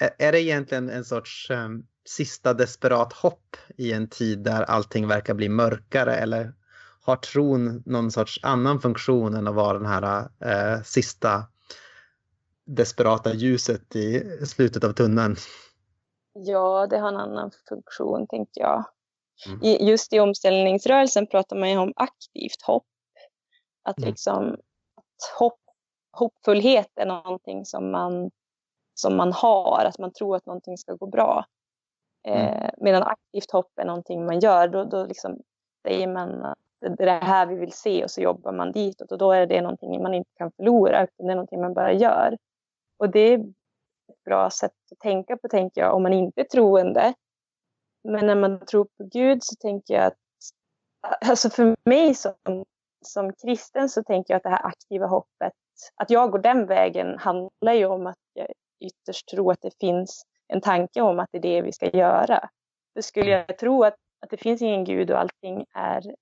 Är, är det egentligen en sorts um, sista desperat hopp i en tid där allting verkar bli mörkare eller har tron någon sorts annan funktion än att vara den här uh, sista desperata ljuset i slutet av tunneln? Ja, det har en annan funktion tänkte jag. Mm. I, just i omställningsrörelsen pratar man ju om aktivt hopp. Att mm. liksom att hopp, hoppfullhet är någonting som man, som man har, att man tror att någonting ska gå bra. Mm. Eh, medan aktivt hopp är någonting man gör, då, då liksom säger man att det är det här vi vill se och så jobbar man ditåt och då är det någonting man inte kan förlora utan det är någonting man bara gör. Och det är ett bra sätt att tänka på, tänker jag, om man inte är troende. Men när man tror på Gud så tänker jag att, alltså för mig som, som kristen så tänker jag att det här aktiva hoppet, att jag går den vägen handlar ju om att jag ytterst tror att det finns en tanke om att det är det vi ska göra. För skulle jag tro att, att det finns ingen Gud och allting är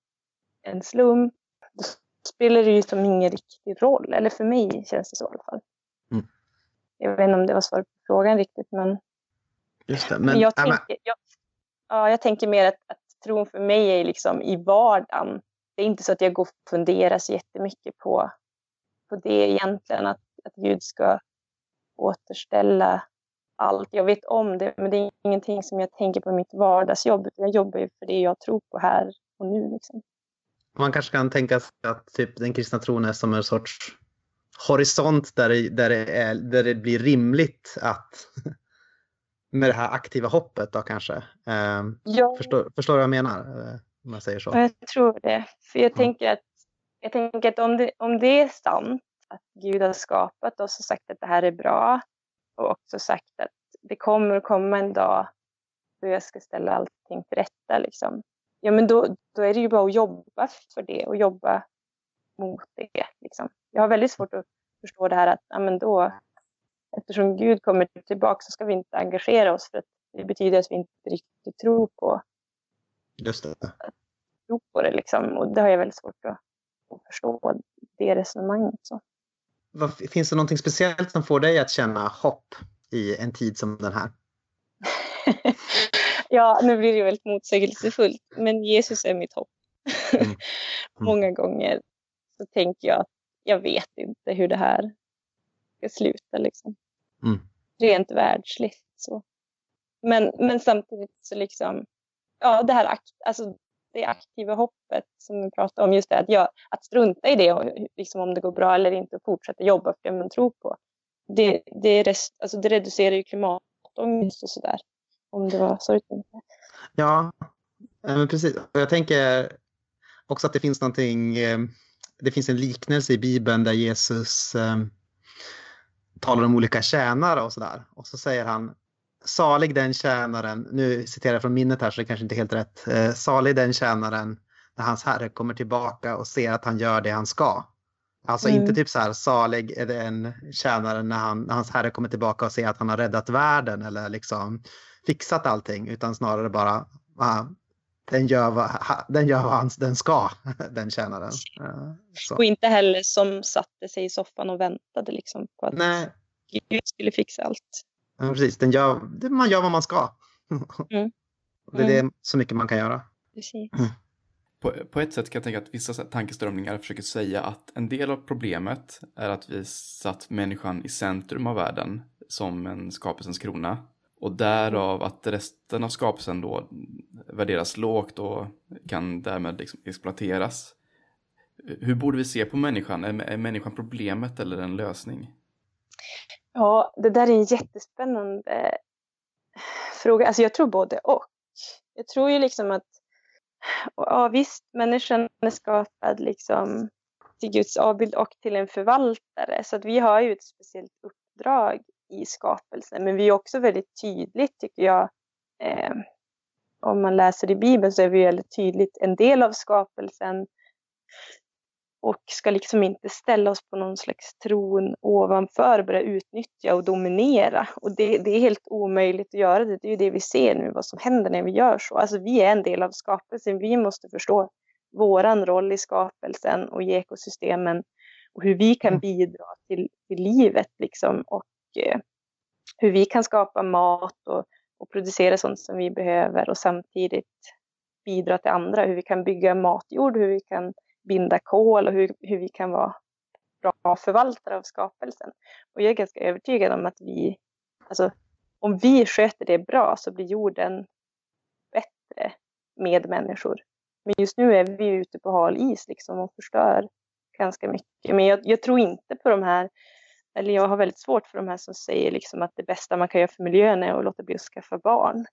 en slump, då spelar det ju som ingen riktig roll. Eller för mig känns det så i alla fall. Mm. Jag vet inte om det var svar på frågan riktigt, men... Just det, men... jag, tänker, jag, ja, jag tänker mer att, att tron för mig är liksom i vardagen. Det är inte så att jag går och funderar så jättemycket på, på det egentligen, att, att Gud ska återställa allt. Jag vet om det, men det är ingenting som jag tänker på i mitt vardagsjobb. Jag jobbar ju för det jag tror på här och nu. Liksom. Man kanske kan tänka sig att typ, den kristna tron är som en sorts horisont där det, där det, är, där det blir rimligt att *laughs* med det här aktiva hoppet då kanske. Eh, ja. förstår, förstår du vad jag menar? Eh, om jag säger så. Jag tror det. För jag tänker att, jag tänker att om, det, om det är sant att Gud har skapat oss och sagt att det här är bra och också sagt att det kommer komma en dag då jag ska ställa allting till rätta. Liksom. Ja, men då, då är det ju bara att jobba för det och jobba mot det. Liksom. Jag har väldigt svårt att förstå det här att ja, men då, eftersom Gud kommer tillbaka så ska vi inte engagera oss för att det betyder att vi inte riktigt tror på, Just det. tror på det. Liksom. Och det har jag väldigt svårt att, att förstå, det resonemanget. Så. Vad, finns det någonting speciellt som får dig att känna hopp i en tid som den här? *laughs* ja, nu blir det väldigt motsägelsefullt, men Jesus är mitt hopp. Mm. *laughs* Mm. Många gånger så tänker jag att jag vet inte hur det här ska sluta. Liksom. Mm. Rent världsligt. Så. Men, men samtidigt så liksom, ja det här akt, alltså det aktiva hoppet som vi pratade om, just det att, jag, att strunta i det, och, liksom om det går bra eller inte, och fortsätta jobba för det man tror på. Det, det, rest, alltså det reducerar ju klimatångest och sådär. Om det var så du tänkte. Ja, eh, men precis. Jag tänker också att det finns någonting, eh, det finns en liknelse i Bibeln där Jesus eh, talar om olika tjänare och sådär. Och så säger han Salig den tjänaren, nu citerar jag från minnet här så det kanske inte är helt rätt. Eh, salig den tjänaren när hans herre kommer tillbaka och ser att han gör det han ska. Alltså mm. inte typ så här, salig är den tjänaren när, han, när hans herre kommer tillbaka och ser att han har räddat världen eller liksom fixat allting, utan snarare bara, ah, den gör vad, den, gör vad den ska, *laughs* den tjänaren. Så. Och inte heller som satte sig i soffan och väntade liksom på att Nej. Gud skulle fixa allt. Ja, precis, den gör, man gör vad man ska. Mm. *laughs* Det är mm. så mycket man kan göra. Precis. Mm. På, på, ett sätt kan jag tänka att vissa tankeströmningar försöker säga att en del av problemet är att vi satt människan i centrum av världen som en skapelsens krona. Och därav att resten av skapelsen då värderas lågt och kan därmed liksom exploateras. Hur borde vi se på människan? Är, är människan problemet eller en lösning? Ja, det där är en jättespännande eh, fråga. Alltså jag tror både och. Jag tror ju liksom att, ja visst, människan är skapad liksom till Guds avbild och till en förvaltare. Så att vi har ju ett speciellt uppdrag i skapelsen. Men vi är också väldigt tydligt, tycker jag, eh, om man läser i Bibeln så är vi väldigt tydligt en del av skapelsen och ska liksom inte ställa oss på någon slags tron ovanför, börja utnyttja och dominera. Och det, det, är helt omöjligt att göra det. Det är ju det vi ser nu, vad som händer när vi gör så. Alltså vi är en del av skapelsen. Vi måste förstå våran roll i skapelsen och i ekosystemen och hur vi kan mm. bidra till, till livet liksom och eh, hur vi kan skapa mat och, och producera sånt som vi behöver och samtidigt bidra till andra. Hur vi kan bygga matjord, hur vi kan binda kol och hur, hur vi kan vara bra förvaltare av skapelsen. Och jag är ganska övertygad om att vi, alltså om vi sköter det bra så blir jorden bättre med människor. Men just nu är vi ute på hal is liksom och förstör ganska mycket. Men jag, jag, tror inte på de här, eller jag har väldigt svårt för de här som säger liksom att det bästa man kan göra för miljön är att låta bli att skaffa barn.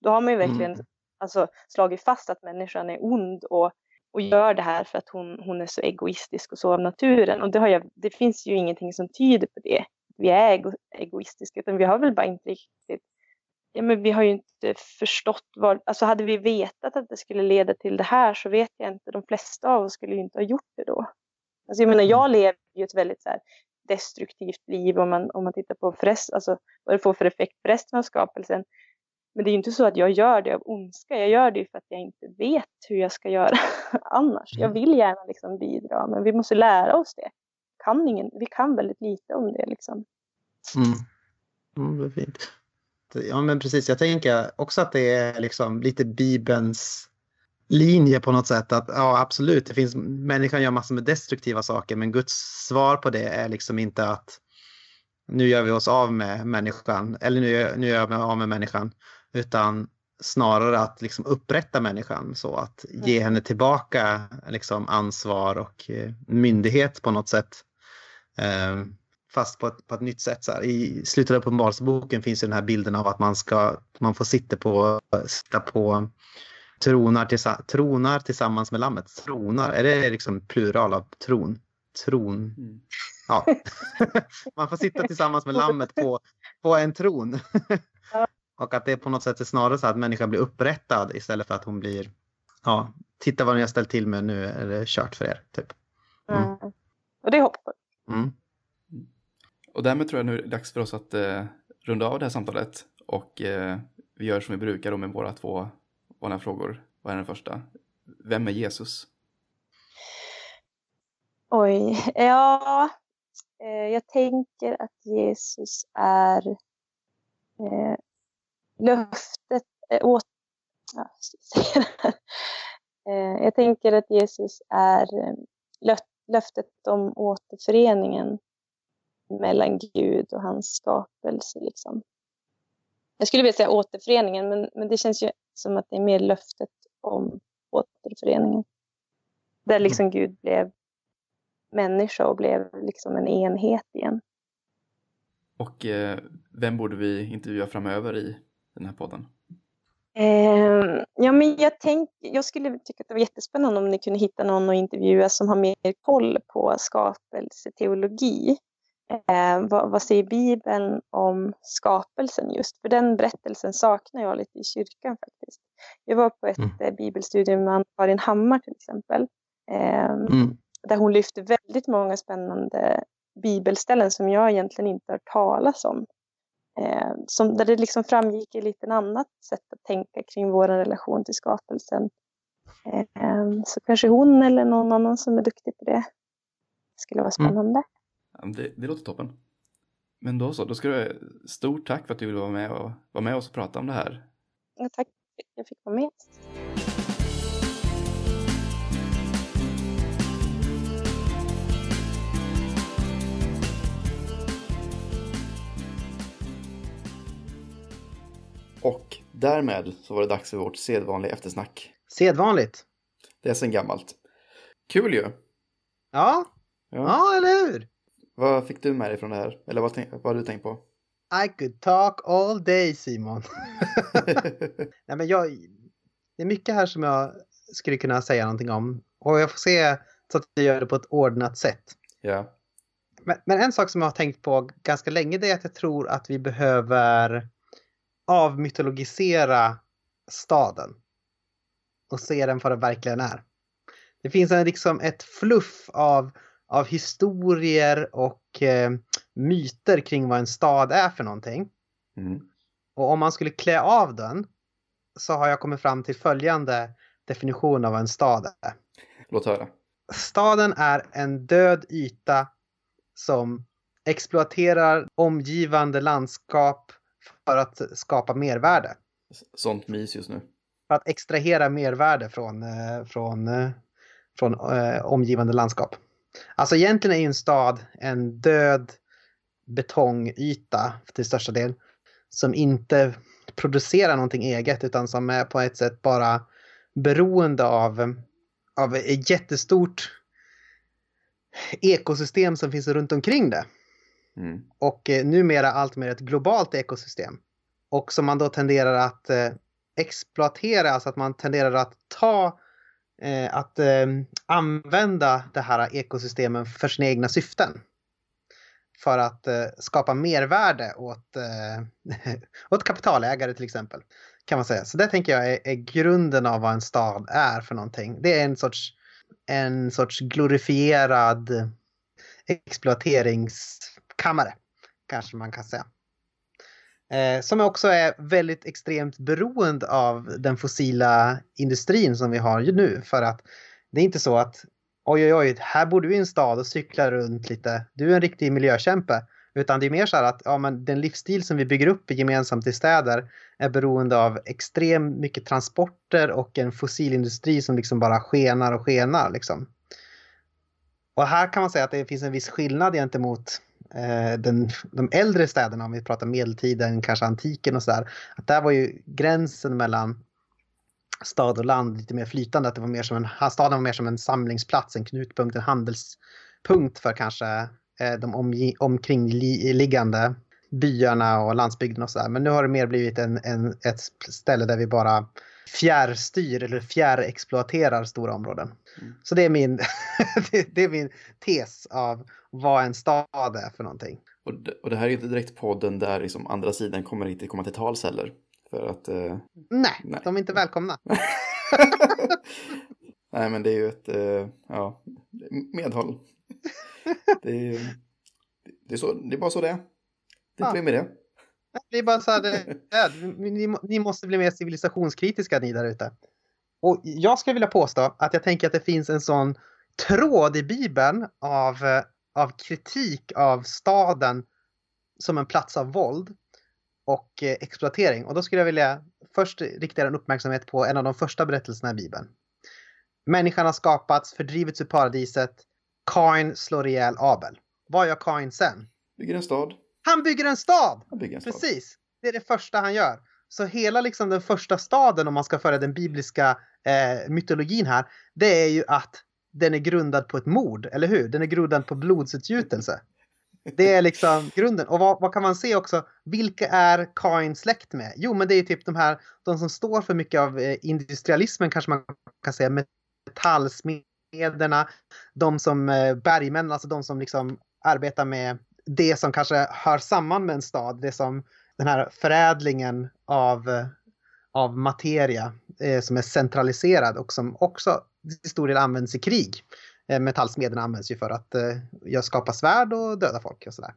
Då har man ju verkligen mm. alltså, slagit fast att människan är ond och och gör det här för att hon, hon är så egoistisk och så av naturen. Och det, har jag, det finns ju ingenting som tyder på det. Vi är ego, egoistiska, utan vi har väl bara inte riktigt Ja, men vi har ju inte förstått vad, alltså hade vi vetat att det skulle leda till det här så vet jag inte, de flesta av oss skulle ju inte ha gjort det då. Alltså jag menar, jag mm. lever ju ett väldigt så här, destruktivt liv om man, om man tittar på förrest, alltså, vad det får för effekt för resten av skapelsen. Men det är inte så att jag gör det av ondska. Jag gör det för att jag inte vet hur jag ska göra *laughs* annars. Jag mm. vill gärna liksom bidra, men vi måste lära oss det. Kan ingen, vi kan väldigt lite om det. Liksom. Mm. Mm, det fint. Ja, men precis. Jag tänker också att det är liksom lite Bibelns linje på något sätt. Att ja, absolut, det finns, människan gör massor med destruktiva saker, men Guds svar på det är liksom inte att nu gör vi oss av med människan, eller nu, nu gör vi av med människan, utan snarare att liksom upprätta människan så att ge mm. henne tillbaka liksom ansvar och eh, myndighet på något sätt. Eh, fast på ett, på ett nytt sätt. Så här. I slutet av Uppenbarelseboken finns ju den här bilden av att man, ska, man får sitta på, sitta på tronar, tillsa, tronar tillsammans med lammet. Tronar, är det liksom plural av tron? Tron. Mm. Ja. *laughs* man får sitta tillsammans med lammet på, på en tron. Och att det på något sätt är snarare så att människan blir upprättad istället för att hon blir, ja, titta vad ni har ställt till med nu är det kört för er. Typ. Mm. Mm. Och det är hoppfullt. Mm. Och därmed tror jag nu är det dags för oss att eh, runda av det här samtalet och eh, vi gör som vi brukar då med våra två vanliga frågor. Vad är den första? Vem är Jesus? Oj, *laughs* ja. Eh, jag tänker att Jesus är eh, löftet eh, åt... Ja, eh, jag tänker att Jesus är eh, löftet om återföreningen mellan Gud och hans skapelse. Liksom. Jag skulle vilja säga återföreningen, men, men det känns ju som att det är mer löftet om återföreningen. Där liksom Gud blev människa och blev liksom en enhet igen. Och eh, vem borde vi intervjua framöver i den här podden? Eh, ja, men jag, tänk, jag skulle tycka att det var jättespännande om ni kunde hitta någon att intervjua som har mer koll på skapelseteologi. Eh, vad, vad, säger Bibeln om skapelsen just? För den berättelsen saknar jag lite i kyrkan faktiskt. Jag var på ett mm. Eh, bibelstudium med Ann-Karin Hammar till exempel. Eh, mm. Där hon lyfte väldigt många spännande bibelställen som jag egentligen inte har talas om. Eh, som, där det liksom framgick ett lite annat sätt att tänka kring vår relation till skapelsen. Eh, så kanske hon eller någon annan som är duktig på det. Det skulle vara mm. spännande. Mm. Det, det låter toppen. Men då så, då ska du stort tack för att du ville vara med och vara med oss och prata om det här. Ja, tack för att jag fick vara med. Och därmed så var det dags för vårt sedvanliga eftersnack. Sedvanligt. Det är sen gammalt. Kul ju. Ja, ja, ja eller hur? Vad fick du med dig från det här? Eller vad, vad har du tänkt på? I could talk all day Simon. *laughs* Nej, men jag, det är mycket här som jag skulle kunna säga någonting om. Och jag får se så att jag gör det på ett ordnat sätt. Ja. Men, men en sak som jag har tänkt på ganska länge det är att jag tror att vi behöver avmytologisera staden och se den för vad det verkligen är. Det finns en, liksom ett fluff av, av historier och eh, myter kring vad en stad är för någonting. Mm. Och om man skulle klä av den så har jag kommit fram till följande definition av vad en stad är. Låt höra. Staden är en död yta som exploaterar omgivande landskap för att skapa mervärde. Sånt mys just nu. För att extrahera mervärde från, eh, från, eh, från äh, omgivande landskap. Alltså egentligen är ju en stad en död betongyta till största del. Som inte producerar någonting eget utan som är på ett sätt bara beroende av, av ett jättestort ekosystem som finns runt omkring det. Mm. Och eh, numera allt mer ett globalt ekosystem. Och som man då tenderar att eh, exploatera, alltså att man tenderar att ta, eh, att eh, använda det här ekosystemen för sina egna syften. För att eh, skapa mervärde åt, eh, *laughs* åt kapitalägare till exempel. Kan man säga. Så det tänker jag är, är, grunden av vad en stad är för någonting. Det är en sorts, en sorts glorifierad Kammare, Kanske man kan säga. Eh, som också är väldigt extremt beroende av den fossila industrin som vi har nu. För att det är inte så att oj oj oj, här bor du i en stad och cyklar runt lite. Du är en riktig miljökämpe. Utan det är mer så här att ja, men den livsstil som vi bygger upp gemensamt i städer är beroende av extremt mycket transporter och en fossilindustri som liksom bara skenar och skenar. Liksom. Och här kan man säga att det finns en viss skillnad gentemot Eh, den, de äldre städerna, om vi pratar medeltiden, kanske antiken och sådär. Att där var ju gränsen mellan stad och land lite mer flytande. Att det var mer som en, staden var mer som en samlingsplats, en knutpunkt, en handelspunkt för kanske eh, de omkringliggande byarna och landsbygden och sådär. Men nu har det mer blivit en, en, ett ställe där vi bara fjärrstyr eller fjärrexploaterar stora områden. Mm. Så det är, min, *laughs* det, är min tes av vad en stad är för någonting. Och det, och det här är inte direkt podden där liksom andra sidan kommer inte komma till tals heller. För att... Eh, nej, nej, de är inte välkomna. *laughs* *laughs* nej, men det är ju ett eh, ja, medhåll. det, är, det, är så, det är bara så det är. Det är ja. med det. Det är bara så här, det, ni, ni måste bli mer civilisationskritiska ni där ute. Och jag skulle vilja påstå att jag tänker att det finns en sån tråd i Bibeln av, eh, av kritik av staden som en plats av våld och eh, exploatering. Och då skulle jag vilja först rikta en uppmärksamhet på en av de första berättelserna i Bibeln. Människan har skapats, fördrivits ur paradiset. Kain slår ihjäl Abel. Vad gör Kain sen? Bygger en stad. Han bygger en stad! Bygger en stad. Precis! Det är det första han gör. Så hela liksom den första staden, om man ska föra den bibliska eh, mytologin här, det är ju att den är grundad på ett mord, eller hur? Den är grundad på blodsutgjutelse. Det är liksom grunden. Och vad, vad, kan man se också? Vilka är Kain släkt med? Jo, men det är typ de här, de som står för mycket av eh, industrialismen kanske man kan säga, metallsmederna, de som eh, bergmän, alltså de som liksom arbetar med det som kanske hör samman med en stad, det som den här förädlingen av, av materia eh, som är centraliserad och som också till stor del används i krig. Eh, metallsmederna används ju för att eh, skapa svärd och döda folk och sådär.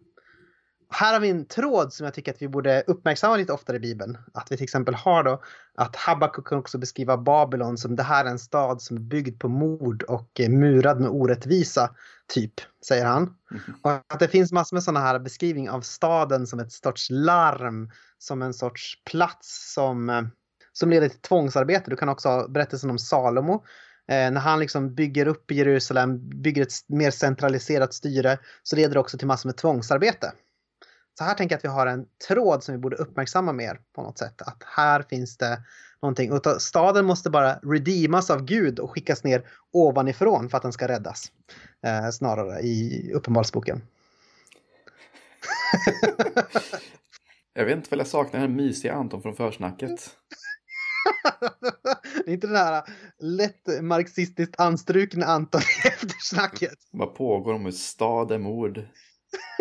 Här har vi en tråd som jag tycker att vi borde uppmärksamma lite oftare i Bibeln. Att vi till exempel har då att Habakuk kan också beskriva Babylon som det här är en stad som är byggd på mord och murad med orättvisa, typ, säger han. Mm. Och att det finns massor med sådana här beskrivningar av staden som ett sorts larm, som en sorts plats som, eh, som leder till tvångsarbete. Du kan också ha berättelsen om Salomo Eh, när han liksom bygger upp Jerusalem, bygger ett mer centraliserat styre, så leder det också till massor med tvångsarbete. Så här tänker jag att vi har en tråd som vi borde uppmärksamma mer på något sätt. Att här finns det någonting. Och staden måste bara redeemas av Gud och skickas ner ovanifrån för att den ska räddas. Eh, snarare i Uppenbarelseboken. *laughs* jag vet inte väl jag saknar den mysiga Anton från försnacket. *laughs* det är inte den här lätt marxistiskt anstrukna Anton i *laughs* eftersnacket. Vad pågår om stad är mord?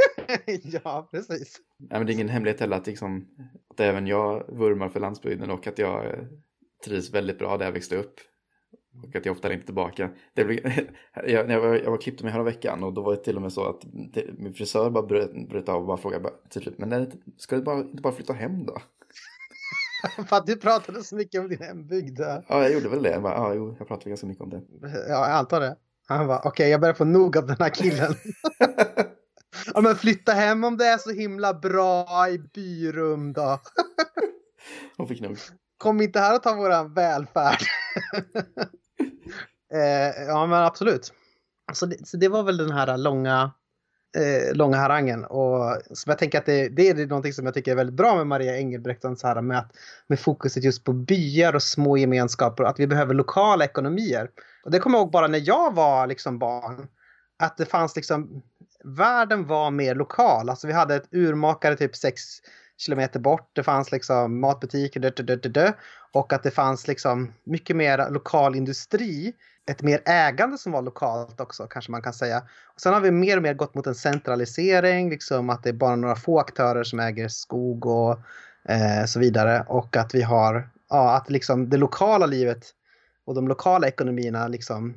*laughs* ja, precis. Nej, men det är ingen hemlighet heller att, liksom, att även jag vurmar för landsbygden och att jag trivs väldigt bra där jag växte upp. Och att jag ofta längtar tillbaka. Det blev, *laughs* jag, jag, var, jag var klippte mig här veckan och då var det till och med så att det, min frisör bara bröt, bröt av och bara frågade till slut, men ska du bara, inte bara flytta hem då? *laughs* För att du pratade så mycket om din hembygd. Ja, jag gjorde väl det. Jag bara, ja, jo, jag pratade ganska mycket om det. Ja, jag antar det. Han bara, okej, okay, jag börjar få nog av den här killen. Ja, men flytta hem om det är så himla bra i byrum då. Hon fick nog. Kom inte här och ta våran välfärd. *laughs* eh, ja, men absolut. Så det, så det var väl den här långa eh, långa harangen. Och, så jag tänker att det, det är någonting som jag tycker är väldigt bra med Maria Engelbrektsson, här med, att, med fokuset just på byar och små gemenskaper och att vi behöver lokala ekonomier. Och det kommer jag ihåg bara när jag var liksom barn, att det fanns liksom, världen var mer lokal. Alltså vi hade ett urmakare typ sex kilometer bort. Det fanns liksom matbutiker, dö, dö, dö, dö, och att det fanns liksom mycket mer lokal industri ett mer ägande som var lokalt också kanske man kan säga. Och sen har vi mer och mer gått mot en centralisering, liksom att det är bara några få aktörer som äger skog och eh, så vidare. Och att vi har, ja, att liksom det lokala livet och de lokala ekonomierna liksom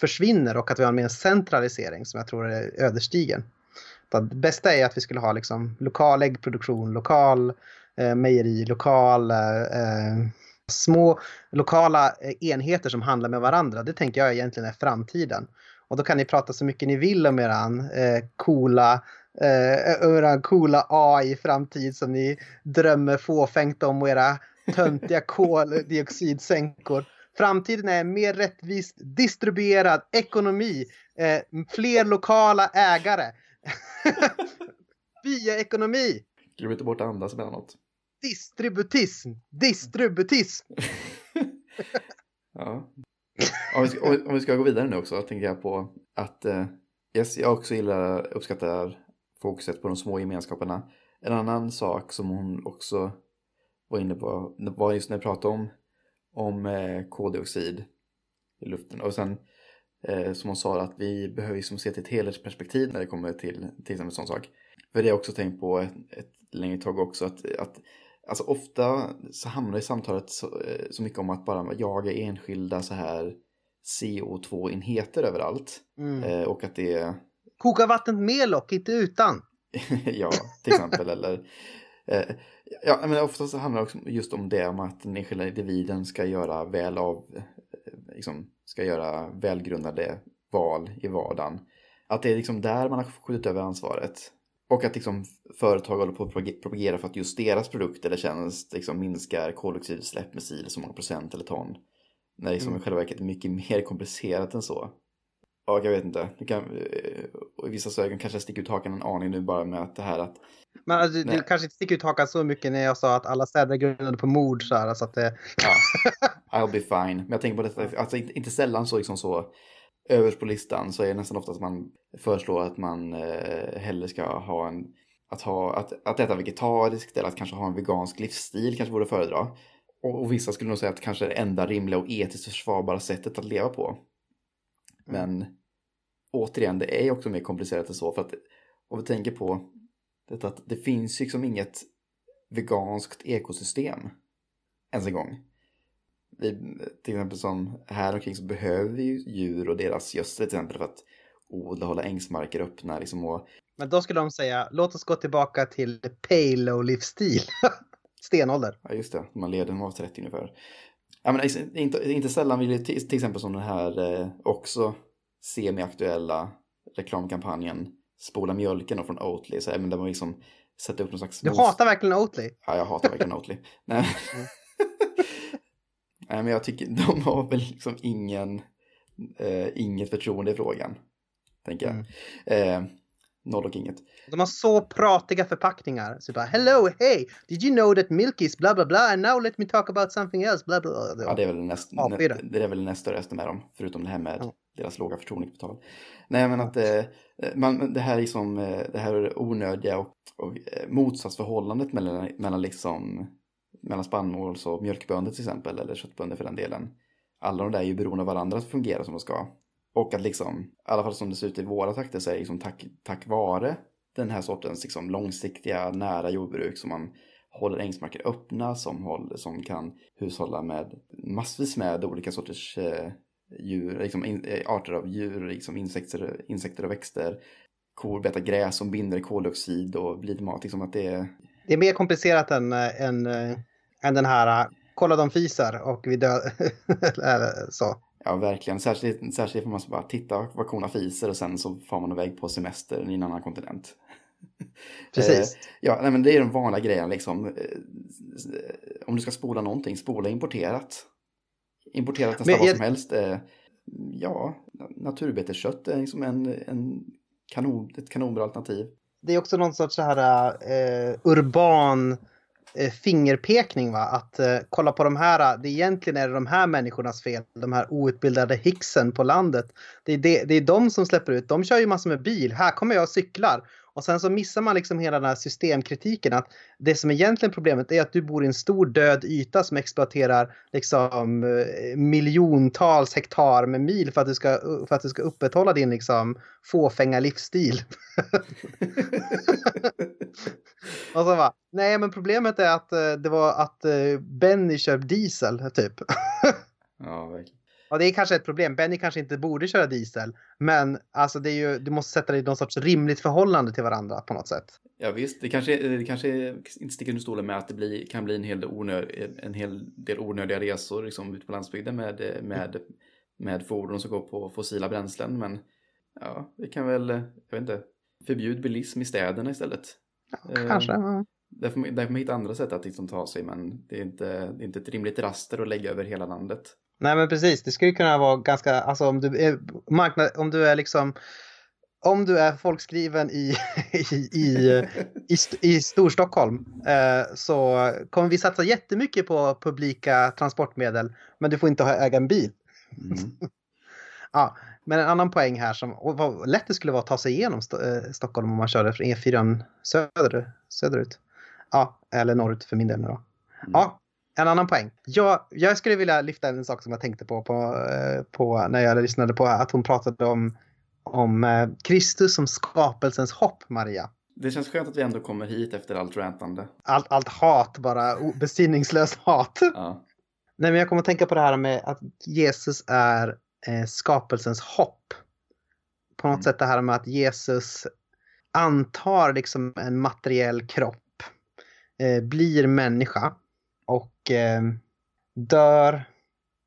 försvinner och att vi har en mer centralisering som jag tror är ödesdigen. Det bästa är att vi skulle ha liksom lokal äggproduktion, lokal eh, mejeri, lokal eh, eh små lokala eh, enheter som handlar med varandra, det tänker jag egentligen är framtiden. Och då kan ni prata så mycket ni vill om eran eh, coola, eh, eran coola AI-framtid som ni drömmer fåfängt om och era töntiga *laughs* koldioxidsänkor. Framtiden är mer rättvist distribuerad ekonomi, eh, fler lokala ägare. *laughs* Byaekonomi. Glöm inte bort att andas emellanåt. Distributism! Distributism! *laughs* ja. Om vi, ska, om vi ska gå vidare nu också tänker jag på att eh, yes, jag också gillar, uppskattar fokuset på de små gemenskaperna. En annan sak som hon också var inne på var just när vi pratade om, om eh, koldioxid i luften. Och sen eh, som hon sa att vi behöver liksom se till ett helhetsperspektiv när det kommer till till exempel sån sak. För det har jag också tänkt på ett, ett längre tag också att, att Alltså ofta så hamnar i samtalet så, eh, så mycket om att bara jaga enskilda så här CO2-enheter överallt. Mm. Eh, och att det... Koka vattnet med lock, inte utan. *laughs* ja, till exempel. eller Eh, ja, men oftast handlar det också just om det, om att den enskilda individen ska göra väl av, eh, liksom, ska göra välgrundade val i vardagen. Att det är liksom där man har skjutit över ansvaret. Och att liksom företag håller på att propagera för att just deras produkt eller tjänst liksom minskar koldioxidutsläpp med si så många procent eller ton. När det liksom mm. i själva verket är mycket mer komplicerat än så. Ja, jag vet inte. Det kan, eh, I vissa ögon kanske jag sticker ut hakan en aning nu bara med att det här att... Men alltså, du kanske inte sticker ut hakan så mycket när jag sa att alla städer grundade på mord så här, så att det... Ja, I'll be fine. Men jag tänker på detta, alltså inte, inte sällan så liksom så överst på listan så är det nästan ofta att man föreslår att man eh, hellre ska ha en att, ha, att, att äta vegetariskt eller att kanske ha en vegansk livsstil kanske vore att föredra. Och, och vissa skulle nog säga att kanske är det enda rimliga och etiskt försvarbara sättet att leva på. Mm. Men återigen, det är också mer komplicerat än så. För att om vi tänker på detta att det finns liksom inget veganskt ekosystem ens en gång. Vi, till exempel som här omkring så behöver vi ju djur och deras gödsel till exempel för att odla, hålla ängsmarker öppna liksom och... Men då skulle de säga, låt oss gå tillbaka till paleo-livsstil. *laughs* Stenålder. Ja, just det. Man leder var 30 ungefär. Ja, men inte, inte sällan vill det till, till exempel som den här eh, också semi-aktuella reklamkampanjen Spola mjölken och från Oatly. Så även där man liksom sätter upp någon slags... Du hatar verkligen Oatly? Ja, jag hatar verkligen Oatly. *laughs* Nej. Mm. *laughs* Nej, men jag tycker de har väl liksom ingen, eh, inget förtroende i frågan. Tänker jag. Mm. Eh, Noll och inget. De har så pratiga förpackningar. Så bara hello, hey, did you know that milk is bla bla bla and now let me talk about something else bla bla. bla. Ja, det är väl näst, ja, det, det är väl nästa röst med dem, förutom det här med ja deras låga förtroendekapital. Nej, men att eh, man, det här är liksom, eh, det här onödiga och, och eh, motsatsförhållandet mellan, mellan liksom, mellan spannmåls och mjölkbönder till exempel, eller köttbönder för den delen. Alla de där är ju beroende av varandra att fungera som de ska. Och att liksom, i alla fall som det ser ut i våra takter så är det liksom tack, tack vare den här sortens liksom långsiktiga, nära jordbruk som man håller ängsmarker öppna, som, håller, som kan hushålla med massvis med olika sorters eh, djur, liksom in, eh, arter av djur, liksom insekter, insekter och växter. Kor betar gräs som binder koldioxid och blir mat. Liksom att det, är... det är mer komplicerat än, eh, än, äh, än den här kolla de fisar och vi dör. *laughs* så. Ja, verkligen. Särskilt, särskilt får man bara titta vad korna fiser och sen så får man iväg på semester i en annan kontinent. *laughs* Precis. Eh, ja, nej, men det är de vanliga grejerna liksom. Eh, om du ska spola någonting, spola importerat. Importerat nästan vad som helst. Eh, ja, naturbeteskött är liksom en, en kanon, ett kanonbra alternativ. Det är också någon sorts så här uh, urban Eh, fingerpekning. Va? Att eh, kolla på de här, det egentligen är det de här människornas fel. De här outbildade hicksen på landet. Det är, det, det är de som släpper ut. De kör ju massor med bil. Här kommer jag och cyklar. Och sen så missar man liksom hela den här systemkritiken. Att det som egentligen problemet är att du bor i en stor död yta som exploaterar liksom eh, miljontals hektar med mil för att du ska, för att du ska upprätthålla din liksom fåfänga livsstil. *laughs* och så bara, nej men problemet är att eh, det var att eh, Benny kör diesel typ. ja, verkligen. Ja, det är kanske ett problem. Benny kanske inte borde köra diesel. Men alltså, det är ju, du måste sätta det i någon sorts rimligt förhållande till varandra på något sätt. Ja visst, det kanske, det kanske inte sticker under stolen med att det blir, kan bli en hel, del onöd, en hel del onödiga resor liksom, ute på landsbygden med, med, med fordon som går på fossila bränslen. Men ja, vi kan väl, jag vet inte, förbjud bilism i städerna istället. Ja, kanske. Eh, där, får man, där får man hitta andra sätt att liksom ta sig, men det är, inte, det är inte ett rimligt raster att lägga över hela landet. Nej men precis, det skulle kunna vara ganska, alltså om du är, marknad, om du är liksom om du är folkskriven i, *laughs* i, i, i, i Storstockholm eh, så kommer vi satsa jättemycket på publika transportmedel men du får inte äga en bil. Mm. *laughs* ja, men en annan poäng här som och vad lätt det skulle vara att ta sig igenom St eh, Stockholm om man körde från E4 söder, söderut. Ja, eller norrut för min del. Då. Mm. Ja, en annan poäng. Jag, jag skulle vilja lyfta en sak som jag tänkte på, på, eh, på när jag lyssnade på att hon pratade om, om eh, Kristus som skapelsens hopp, Maria. Det känns skönt att vi ändå kommer hit efter allt rantande. Allt, allt hat, bara besinningslöst hat. Ja. Nej, men jag kommer att tänka på det här med att Jesus är eh, skapelsens hopp. På något mm. sätt det här med att Jesus antar liksom en materiell kropp eh, blir människa eh, dör,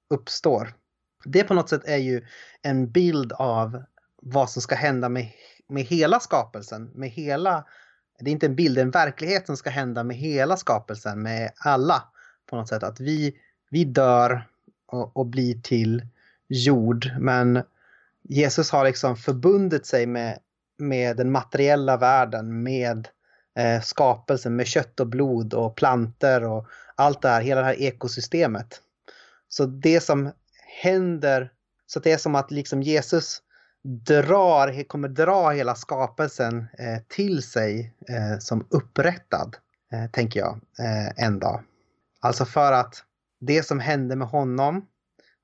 uppstår. Det på något sätt är ju en bild av vad som ska hända med, med hela skapelsen, med hela det är inte en bild, det är en verklighet som ska hända med hela skapelsen, med alla på något sätt. Att vi, vi dör och, och blir till jord, men Jesus har liksom förbundit sig med, med den materiella världen, med eh, skapelsen, med kött och blod och planter och allt det här, hela det här ekosystemet. Så det som händer, så det är som att liksom Jesus drar, kommer dra hela skapelsen eh, till sig eh, som upprättad, eh, tänker jag, eh, en dag. Alltså för att det som hände med honom,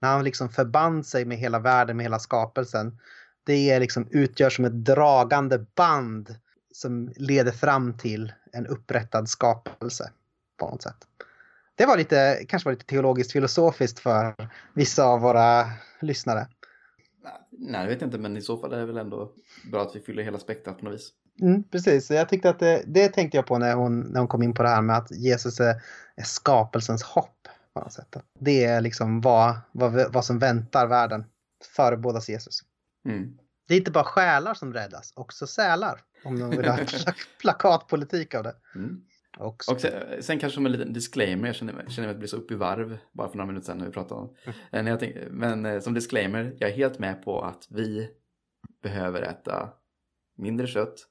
när han liksom förband sig med hela världen, med hela skapelsen, det är liksom, utgör som ett dragande band som leder fram till en upprättad skapelse på något sätt. Det var lite, kanske var lite teologiskt filosofiskt för vissa av våra lyssnare. Nej, det vet jag inte, men i så fall är det väl ändå bra att vi fyller hela spektrat på något vis. Mm, precis, jag tyckte att det, det tänkte jag på när hon, när hon kom in på det här med att Jesus är, är skapelsens hopp. På något sätt. Det är liksom vad, vad, vad som väntar världen. Förebådas Jesus. Mm. Det är inte bara själar som räddas, också sälar. Om de vill ha *laughs* plakatpolitik av det. Mm. Också. Och sen, sen, kanske som en liten disclaimer, jag känner, känner mig att bli så upp i varv bara för några minuter sedan när vi pratade om *laughs* mm. tänk, Men eh, som disclaimer, jag är helt med på att vi behöver äta mindre kött.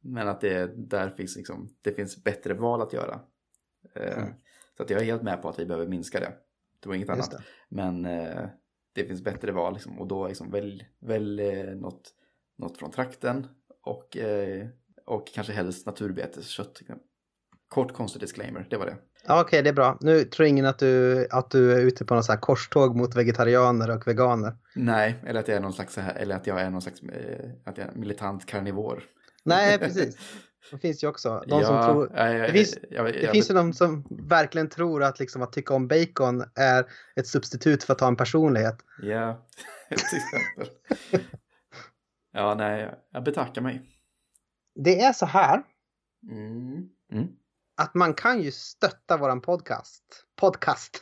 Men att det där finns, liksom, det finns bättre val att göra. Eh, mm. Så att jag är helt med på att vi behöver minska det. Det var inget annat. Men eh, det finns bättre val liksom, och då liksom välj, välj något, något från trakten och, och kanske helst naturbeteskött. Kort konstig disclaimer, det var det. Okej, okay, det är bra. Nu tror ingen att du, att du är ute på någon så här korståg mot vegetarianer och veganer. Nej, eller att jag är någon slags, eller att jag är någon slags eh, att jag militant karnivor. Nej, *laughs* precis. Det finns ju också. De ja, som tror, det finns, jag, jag, det finns ju de som verkligen tror att, liksom, att tycka om bacon är ett substitut för att ha en personlighet. Ja, *laughs* till exempel. ja, nej, jag betackar mig. Det är så här. Mm. Mm att man kan ju stötta våran podcast. Podcast.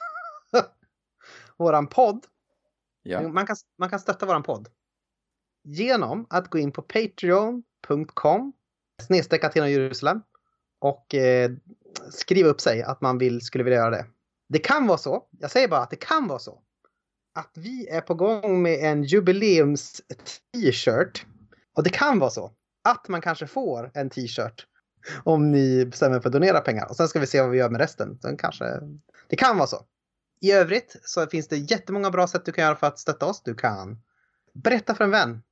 *laughs* våran podd. Ja. Man, kan, man kan stötta våran podd. Genom att gå in på patreon.com snedstreck Athena Jerusalem och eh, skriva upp sig att man vill, skulle vilja göra det. Det kan vara så, jag säger bara att det kan vara så, att vi är på gång med en jubileums t-shirt. Och det kan vara så att man kanske får en t-shirt om ni bestämmer för att donera pengar. Och sen ska vi se vad vi gör med resten. Sen kanske, det kan vara så. I övrigt så finns det jättemånga bra sätt du kan göra för att stötta oss. Du kan berätta för en vän.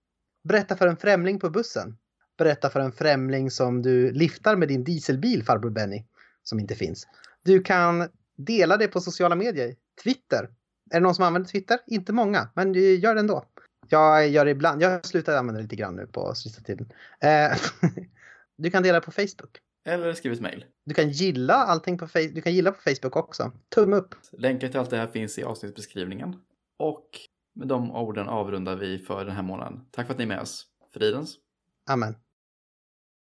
Berätta för en främling på bussen. Berätta för en främling som du liftar med din dieselbil, farbror Benny, som inte finns. Du kan dela det på sociala medier. Twitter. Är det någon som använder Twitter? Inte många, men gör det ändå. Jag gör det ibland. Jag slutar använda det lite grann nu på sista tiden. Eh, *laughs* Du kan dela på Facebook. Eller skriva ett mejl. Du kan gilla allting på. Du kan gilla på Facebook också. Tumme upp. Länkar till allt det här finns i avsnittsbeskrivningen. Och med de orden avrundar vi för den här månaden. Tack för att ni är med oss. Fridens. Amen.